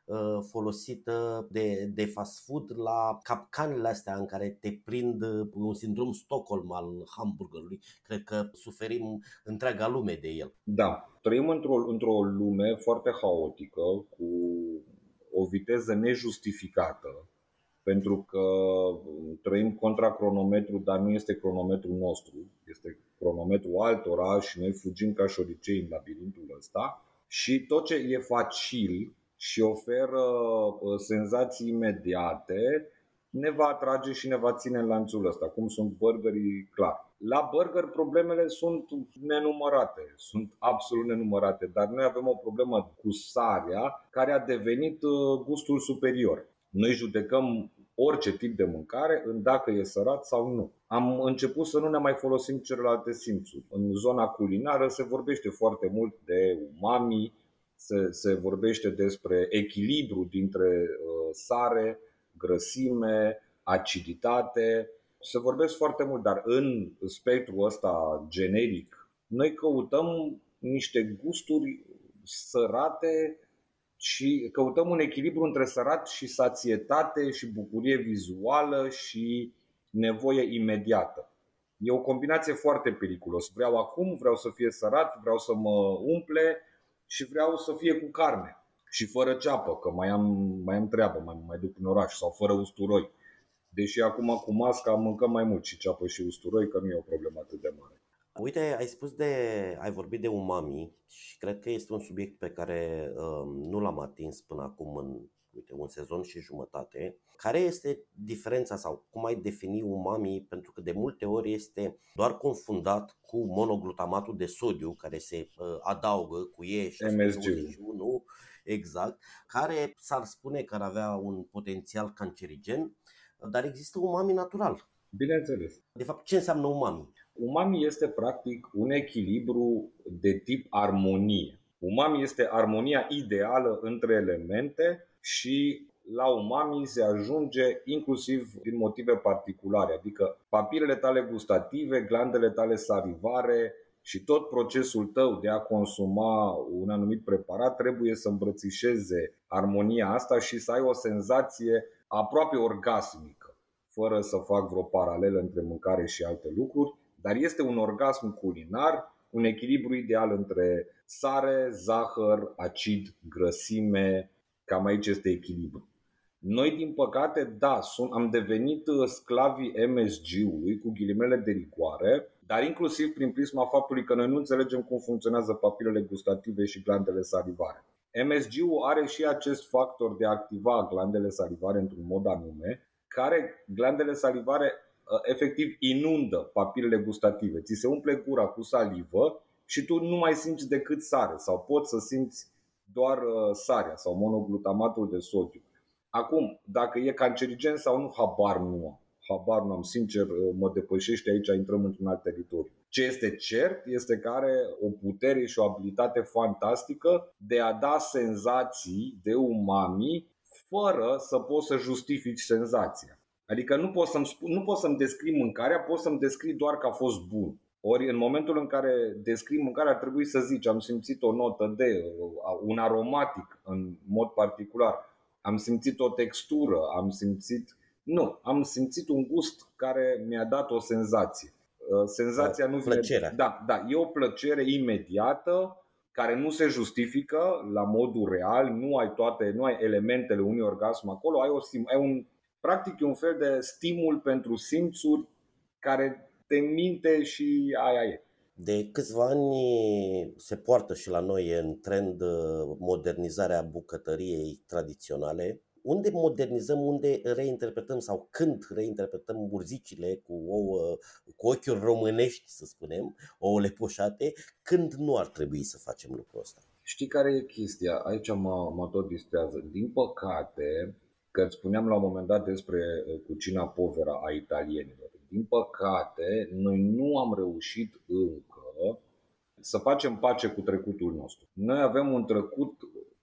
folosită de, de fast food, la capcanele astea în care te prind uh, un sindrom Stockholm al hamburgerului. Cred că suferim întreaga lume de el. Da, trăim într-o, într-o lume foarte haotică, cu o viteză nejustificată, pentru că trăim contra cronometru, dar nu este cronometrul nostru, este cronometrul altora și noi fugim ca șoricei în labirintul ăsta și tot ce e facil și oferă uh, senzații imediate ne va atrage și ne va ține în lanțul ăsta, cum sunt burgerii, clar. La burger problemele sunt nenumărate, sunt absolut nenumărate, dar noi avem o problemă cu sarea care a devenit uh, gustul superior. Noi judecăm orice tip de mâncare în dacă e sărat sau nu. Am început să nu ne mai folosim celelalte simțuri. În zona culinară se vorbește foarte mult de umami, se, se vorbește despre echilibru dintre uh, sare, grăsime, aciditate. Se vorbesc foarte mult, dar în spectrul ăsta generic, noi căutăm niște gusturi sărate și căutăm un echilibru între sărat și sațietate și bucurie vizuală și nevoie imediată. E o combinație foarte periculos. Vreau acum, vreau să fie sărat, vreau să mă umple și vreau să fie cu carne și fără ceapă, că mai am, mai am treabă, mai, mai duc în oraș sau fără usturoi. Deși acum cu masca mâncăm mai mult și ceapă și usturoi, că nu e o problemă atât de mare. Uite, ai spus de, ai vorbit de umami și cred că este un subiect pe care um, nu l-am atins până acum în uite, un sezon și jumătate. Care este diferența sau cum ai defini umami? Pentru că de multe ori este doar confundat cu monoglutamatul de sodiu care se uh, adaugă cu e și MSG-ul. exact, care s-ar spune că ar avea un potențial cancerigen, dar există umami natural. Bineînțeles. De fapt, ce înseamnă umami? Umami este practic un echilibru de tip armonie. Umami este armonia ideală între elemente și la umami se ajunge inclusiv din motive particulare, adică papilele tale gustative, glandele tale salivare și tot procesul tău de a consuma un anumit preparat trebuie să îmbrățișeze armonia asta și să ai o senzație aproape orgasmică, fără să fac vreo paralelă între mâncare și alte lucruri, dar este un orgasm culinar, un echilibru ideal între sare, zahăr, acid, grăsime, cam aici este echilibru. Noi, din păcate, da, sunt, am devenit uh, sclavii MSG-ului, cu ghilimele de rigoare, dar inclusiv prin prisma faptului că noi nu înțelegem cum funcționează papilele gustative și glandele salivare. MSG-ul are și acest factor de a activa glandele salivare într-un mod anume, care glandele salivare Uh, efectiv inundă papilele gustative. Ți se umple gura cu salivă și tu nu mai simți decât sare sau poți să simți doar uh, sarea sau monoglutamatul de sodiu. Acum, dacă e cancerigen sau nu, habar nu am. Habar nu am, sincer, uh, mă depășește aici, intrăm într-un alt teritoriu. Ce este cert este că are o putere și o abilitate fantastică de a da senzații de umami fără să poți să justifici senzația. Adică nu pot să-mi, spun, nu pot să-mi descrii mâncarea, pot să-mi descrii doar că a fost bun. Ori în momentul în care descrii mâncarea ar trebui să zici am simțit o notă de, un aromatic în mod particular, am simțit o textură, am simțit... Nu, am simțit un gust care mi-a dat o senzație. Uh, senzația nu vine... Plăcerea. Da, da, e o plăcere imediată care nu se justifică la modul real, nu ai toate, nu ai elementele unui orgasm acolo, ai, o, ai un Practic e un fel de stimul pentru simțuri care te minte și aia e. De câțiva ani se poartă și la noi în trend uh, modernizarea bucătăriei tradiționale. Unde modernizăm, unde reinterpretăm sau când reinterpretăm burzicile cu ouă, cu ochiuri românești, să spunem, ouăle poșate, când nu ar trebui să facem lucrul ăsta? Știi care e chestia? Aici mă, mă tot distrează. Din păcate, că îți spuneam la un moment dat despre uh, cucina povera a italienilor. Din păcate, noi nu am reușit încă să facem pace cu trecutul nostru. Noi avem un trecut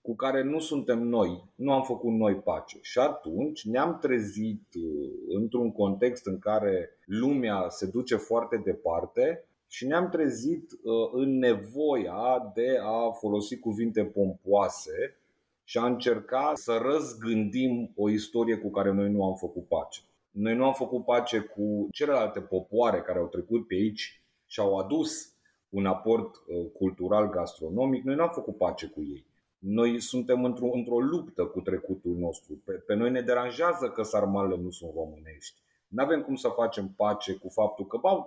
cu care nu suntem noi, nu am făcut noi pace. Și atunci ne-am trezit uh, într-un context în care lumea se duce foarte departe și ne-am trezit uh, în nevoia de a folosi cuvinte pompoase și a încerca să răzgândim o istorie cu care noi nu am făcut pace. Noi nu am făcut pace cu celelalte popoare care au trecut pe aici și au adus un aport uh, cultural gastronomic, noi nu am făcut pace cu ei. Noi suntem într-o, într-o luptă cu trecutul nostru. Pe, pe noi ne deranjează că sarmalele nu sunt românești. Nu avem cum să facem pace cu faptul că, bă,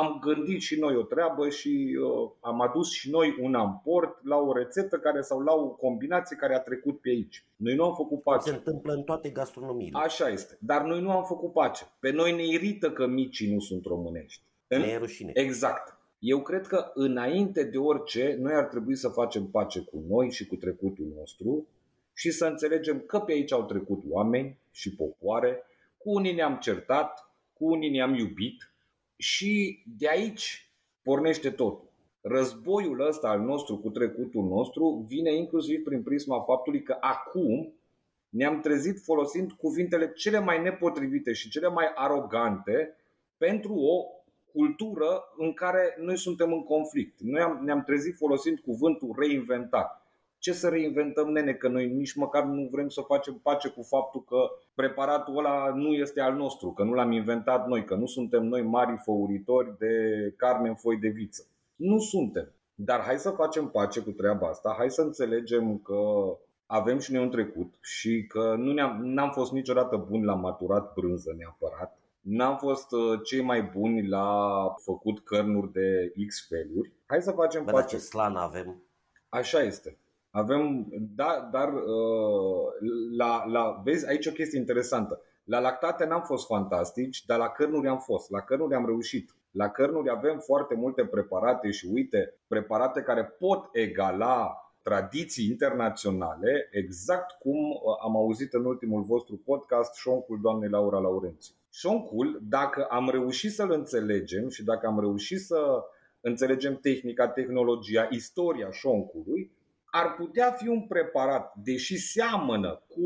am gândit și noi o treabă și uh, am adus și noi un amport la o rețetă care sau la o combinație care a trecut pe aici. Noi nu am făcut pace. Se întâmplă în toate gastronomiile. Așa este. Dar noi nu am făcut pace. Pe noi ne irită că micii nu sunt românești. Ne e rușine. Exact. Eu cred că înainte de orice, noi ar trebui să facem pace cu noi și cu trecutul nostru și să înțelegem că pe aici au trecut oameni și popoare, cu unii ne-am certat, cu unii ne-am iubit, și de aici pornește totul. Războiul ăsta al nostru cu trecutul nostru vine inclusiv prin prisma faptului că acum ne-am trezit folosind cuvintele cele mai nepotrivite și cele mai arogante pentru o cultură în care noi suntem în conflict. Noi am, ne-am trezit folosind cuvântul reinventat ce să reinventăm, nene, că noi nici măcar nu vrem să facem pace cu faptul că preparatul ăla nu este al nostru, că nu l-am inventat noi, că nu suntem noi mari făuritori de carne în foi de viță. Nu suntem. Dar hai să facem pace cu treaba asta, hai să înțelegem că avem și noi un trecut și că nu ne-am, n-am fost niciodată buni la maturat brânză neapărat. N-am fost uh, cei mai buni la făcut cărnuri de X feluri. Hai să facem Bă, pace. ce slan avem. Așa este. Avem, da, dar uh, la, la, vezi, aici o chestie interesantă. La lactate n-am fost fantastici, dar la cărnuri am fost. La cărnuri am reușit. La cărnuri avem foarte multe preparate și uite, preparate care pot egala tradiții internaționale, exact cum uh, am auzit în ultimul vostru podcast șoncul doamnei Laura Laurențiu. Șoncul, dacă am reușit să-l înțelegem și dacă am reușit să înțelegem tehnica, tehnologia, istoria șoncului, ar putea fi un preparat, deși seamănă cu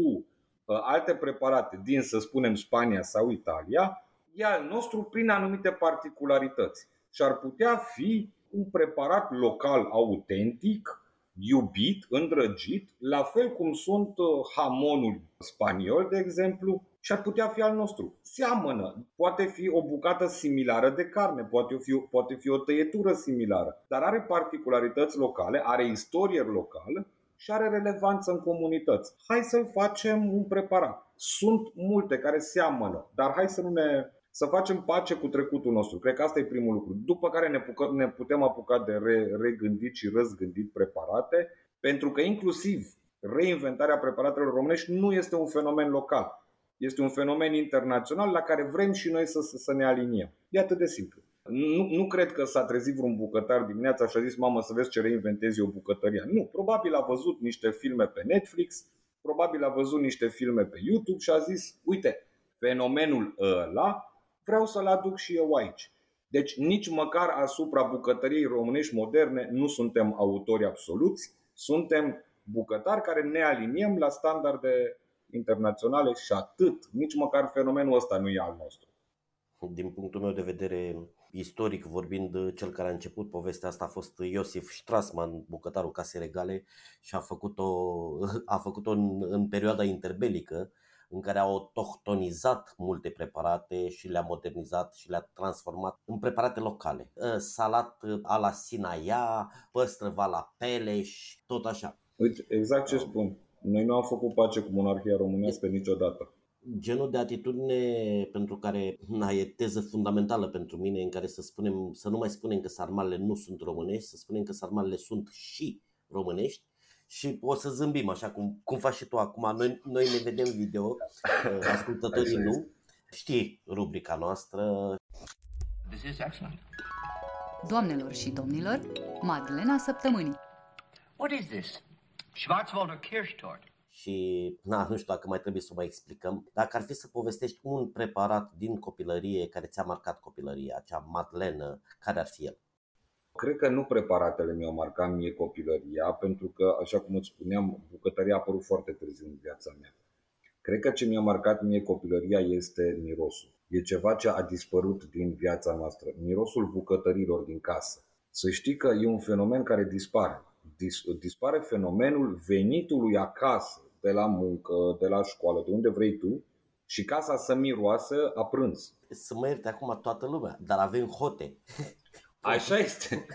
uh, alte preparate din, să spunem, Spania sau Italia, e al nostru prin anumite particularități. Și ar putea fi un preparat local autentic, iubit, îndrăgit, la fel cum sunt uh, hamonul spaniol, de exemplu, și ar putea fi al nostru. Seamănă, poate fi o bucată similară de carne, poate fi, poate fi o tăietură similară, dar are particularități locale, are istorie locală și are relevanță în comunități. Hai să facem un preparat. Sunt multe care seamănă, dar hai să nu ne să facem pace cu trecutul nostru. Cred că asta e primul lucru. După care ne, pucă, ne putem apuca de re, regândit și răzgândit preparate, pentru că inclusiv reinventarea preparatelor românești nu este un fenomen local. Este un fenomen internațional la care vrem și noi să, să, să ne aliniem. E atât de simplu. Nu, nu cred că s-a trezit vreun bucătar dimineața și a zis, mamă, să vezi ce reinventezi eu bucătăria. Nu, probabil a văzut niște filme pe Netflix, probabil a văzut niște filme pe YouTube și a zis, uite, fenomenul ăla vreau să-l aduc și eu aici. Deci nici măcar asupra bucătăriei românești moderne nu suntem autori absoluți, suntem bucătari care ne aliniem la standarde internaționale și atât. Nici măcar fenomenul ăsta nu e al nostru. Din punctul meu de vedere istoric vorbind, cel care a început povestea asta a fost Iosif Strassman, bucătarul Casei Regale și a făcut-o, a făcut-o în, în perioada interbelică în care a autohtonizat multe preparate și le-a modernizat și le-a transformat în preparate locale. Salat a la Sinaia, păstrăva la Peleș, tot așa. Uite, exact ce spun. Noi nu am făcut pace cu monarhia românească niciodată. genul de atitudine pentru care na, e teză fundamentală pentru mine în care să spunem, să nu mai spunem că sarmalele nu sunt românești, să spunem că sarmalele sunt și românești și o să zâmbim așa cum, cum faci și tu acum. Noi, noi ne vedem video, uh, ascultătorii nu. Știi rubrica noastră. This is excellent. Doamnelor și domnilor, Madlena Săptămânii. What is this? Schwarzwälder Kirschtort și na, nu știu dacă mai trebuie să o mai explicăm. Dacă ar fi să povestești un preparat din copilărie care ți-a marcat copilăria, acea madlenă, care ar fi el? Cred că nu preparatele mi-au marcat mie copilăria, pentru că, așa cum îți spuneam, bucătăria a apărut foarte târziu în viața mea. Cred că ce mi-a marcat mie copilăria este mirosul. E ceva ce a dispărut din viața noastră. Mirosul bucătărilor din casă. Să știi că e un fenomen care dispare. Dis- dispare fenomenul venitului acasă de la muncă, de la școală, de unde vrei tu, și casa să miroasă a prânz. Să mă ierte acum toată lumea, dar avem hote. Așa este.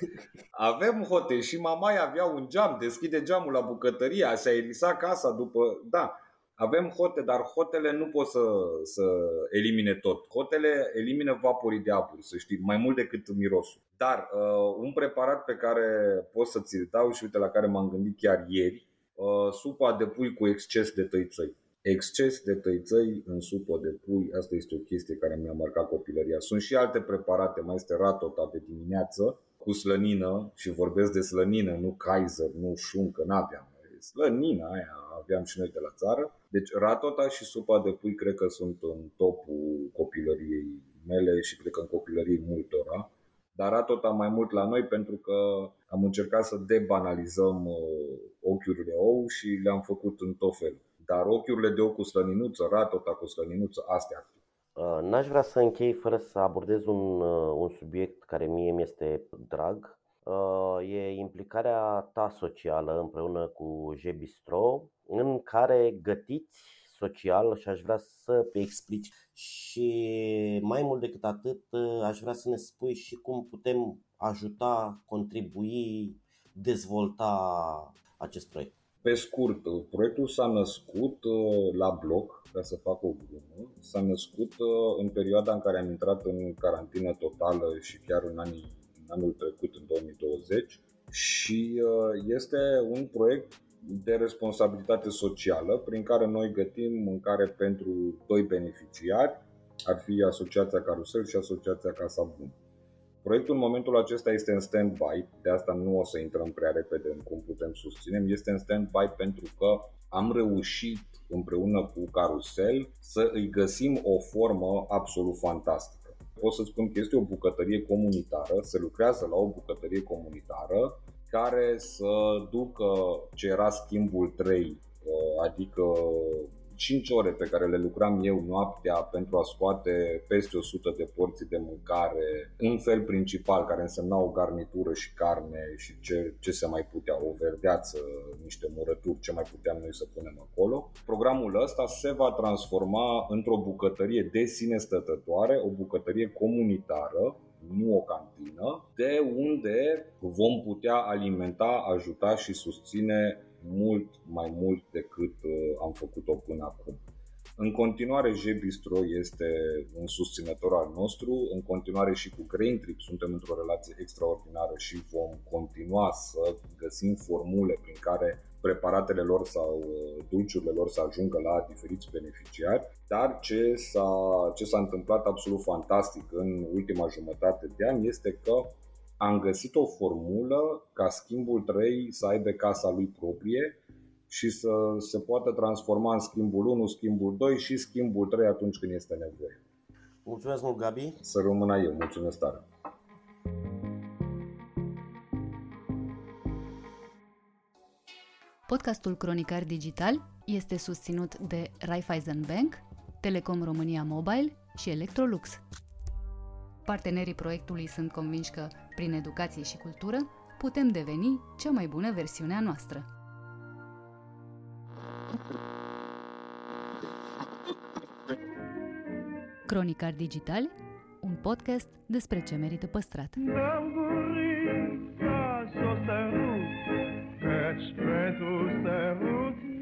Avem hote și mama avea un geam, deschide geamul la bucătărie, așa erisa casa după... Da, avem hote, dar hotele nu pot să, să elimine tot. Hotele elimină vaporii de apă, să știi, mai mult decât mirosul. Dar uh, un preparat pe care pot să ți-l dau și uite la care m-am gândit chiar ieri, Uh, supa de pui cu exces de tăițăi. Exces de tăițăi în supă de pui, asta este o chestie care mi-a marcat copilăria. Sunt și alte preparate, mai este ratota de dimineață cu slănină și vorbesc de slănină, nu Kaiser, nu șuncă, n-aveam. Slănina aia aveam și noi de la țară. Deci ratota și supa de pui cred că sunt în topul copilăriei mele și cred că în copilăriei multora dar a tot mai mult la noi pentru că am încercat să debanalizăm uh, ochiurile de ou și le-am făcut în tot felul. Dar ochiurile de ou cu slăninuță, ratota cu slăninuță, astea ar fi. Uh, n-aș vrea să închei fără să abordez un, uh, un subiect care mie mi este drag. E implicarea ta socială împreună cu Jebistro, în care gătiți social și aș vrea să explici și mai mult decât atât aș vrea să ne spui și cum putem ajuta, contribui, dezvolta acest proiect. Pe scurt, proiectul s-a născut uh, la bloc, ca să fac o glumă, s-a născut uh, în perioada în care am intrat în carantină totală și chiar în, anii, în anul trecut, în 2020 și uh, este un proiect de responsabilitate socială prin care noi gătim mâncare pentru doi beneficiari, ar fi Asociația Carusel și Asociația Casa Bun. Proiectul în momentul acesta este în stand-by, de asta nu o să intrăm prea repede în cum putem susține, este în stand-by pentru că am reușit împreună cu Carusel să îi găsim o formă absolut fantastică. Pot să spun că este o bucătărie comunitară, se lucrează la o bucătărie comunitară care să ducă ce era schimbul 3, uh, adică 5 ore pe care le lucram eu noaptea pentru a scoate peste 100 de porții de mâncare, un fel principal care însemna o garnitură și carne și ce, ce se mai putea, o verdeață, niște murături, ce mai puteam noi să punem acolo. Programul ăsta se va transforma într-o bucătărie de sine stătătoare, o bucătărie comunitară nu o cantină, de unde vom putea alimenta, ajuta și susține mult mai mult decât uh, am făcut-o până acum. În continuare, J-Bistro este un susținător al nostru, în continuare și cu Grain Trip suntem într-o relație extraordinară și vom continua să găsim formule prin care preparatele lor sau uh, dulciurile lor să ajungă la diferiți beneficiari, dar ce s-a, ce s-a întâmplat absolut fantastic în ultima jumătate de an este că am găsit o formulă ca schimbul 3 să aibă casa lui proprie și să se poată transforma în schimbul 1, schimbul 2 și schimbul 3 atunci când este nevoie. Mulțumesc mult, Gabi! Să rămână eu, mulțumesc tare! Podcastul Cronicar Digital este susținut de Raiffeisen Bank, Telecom România Mobile și Electrolux. Partenerii proiectului sunt convinși că, prin educație și cultură, putem deveni cea mai bună versiune a noastră. Cronicar Digital, un podcast despre ce merită păstrat. pentru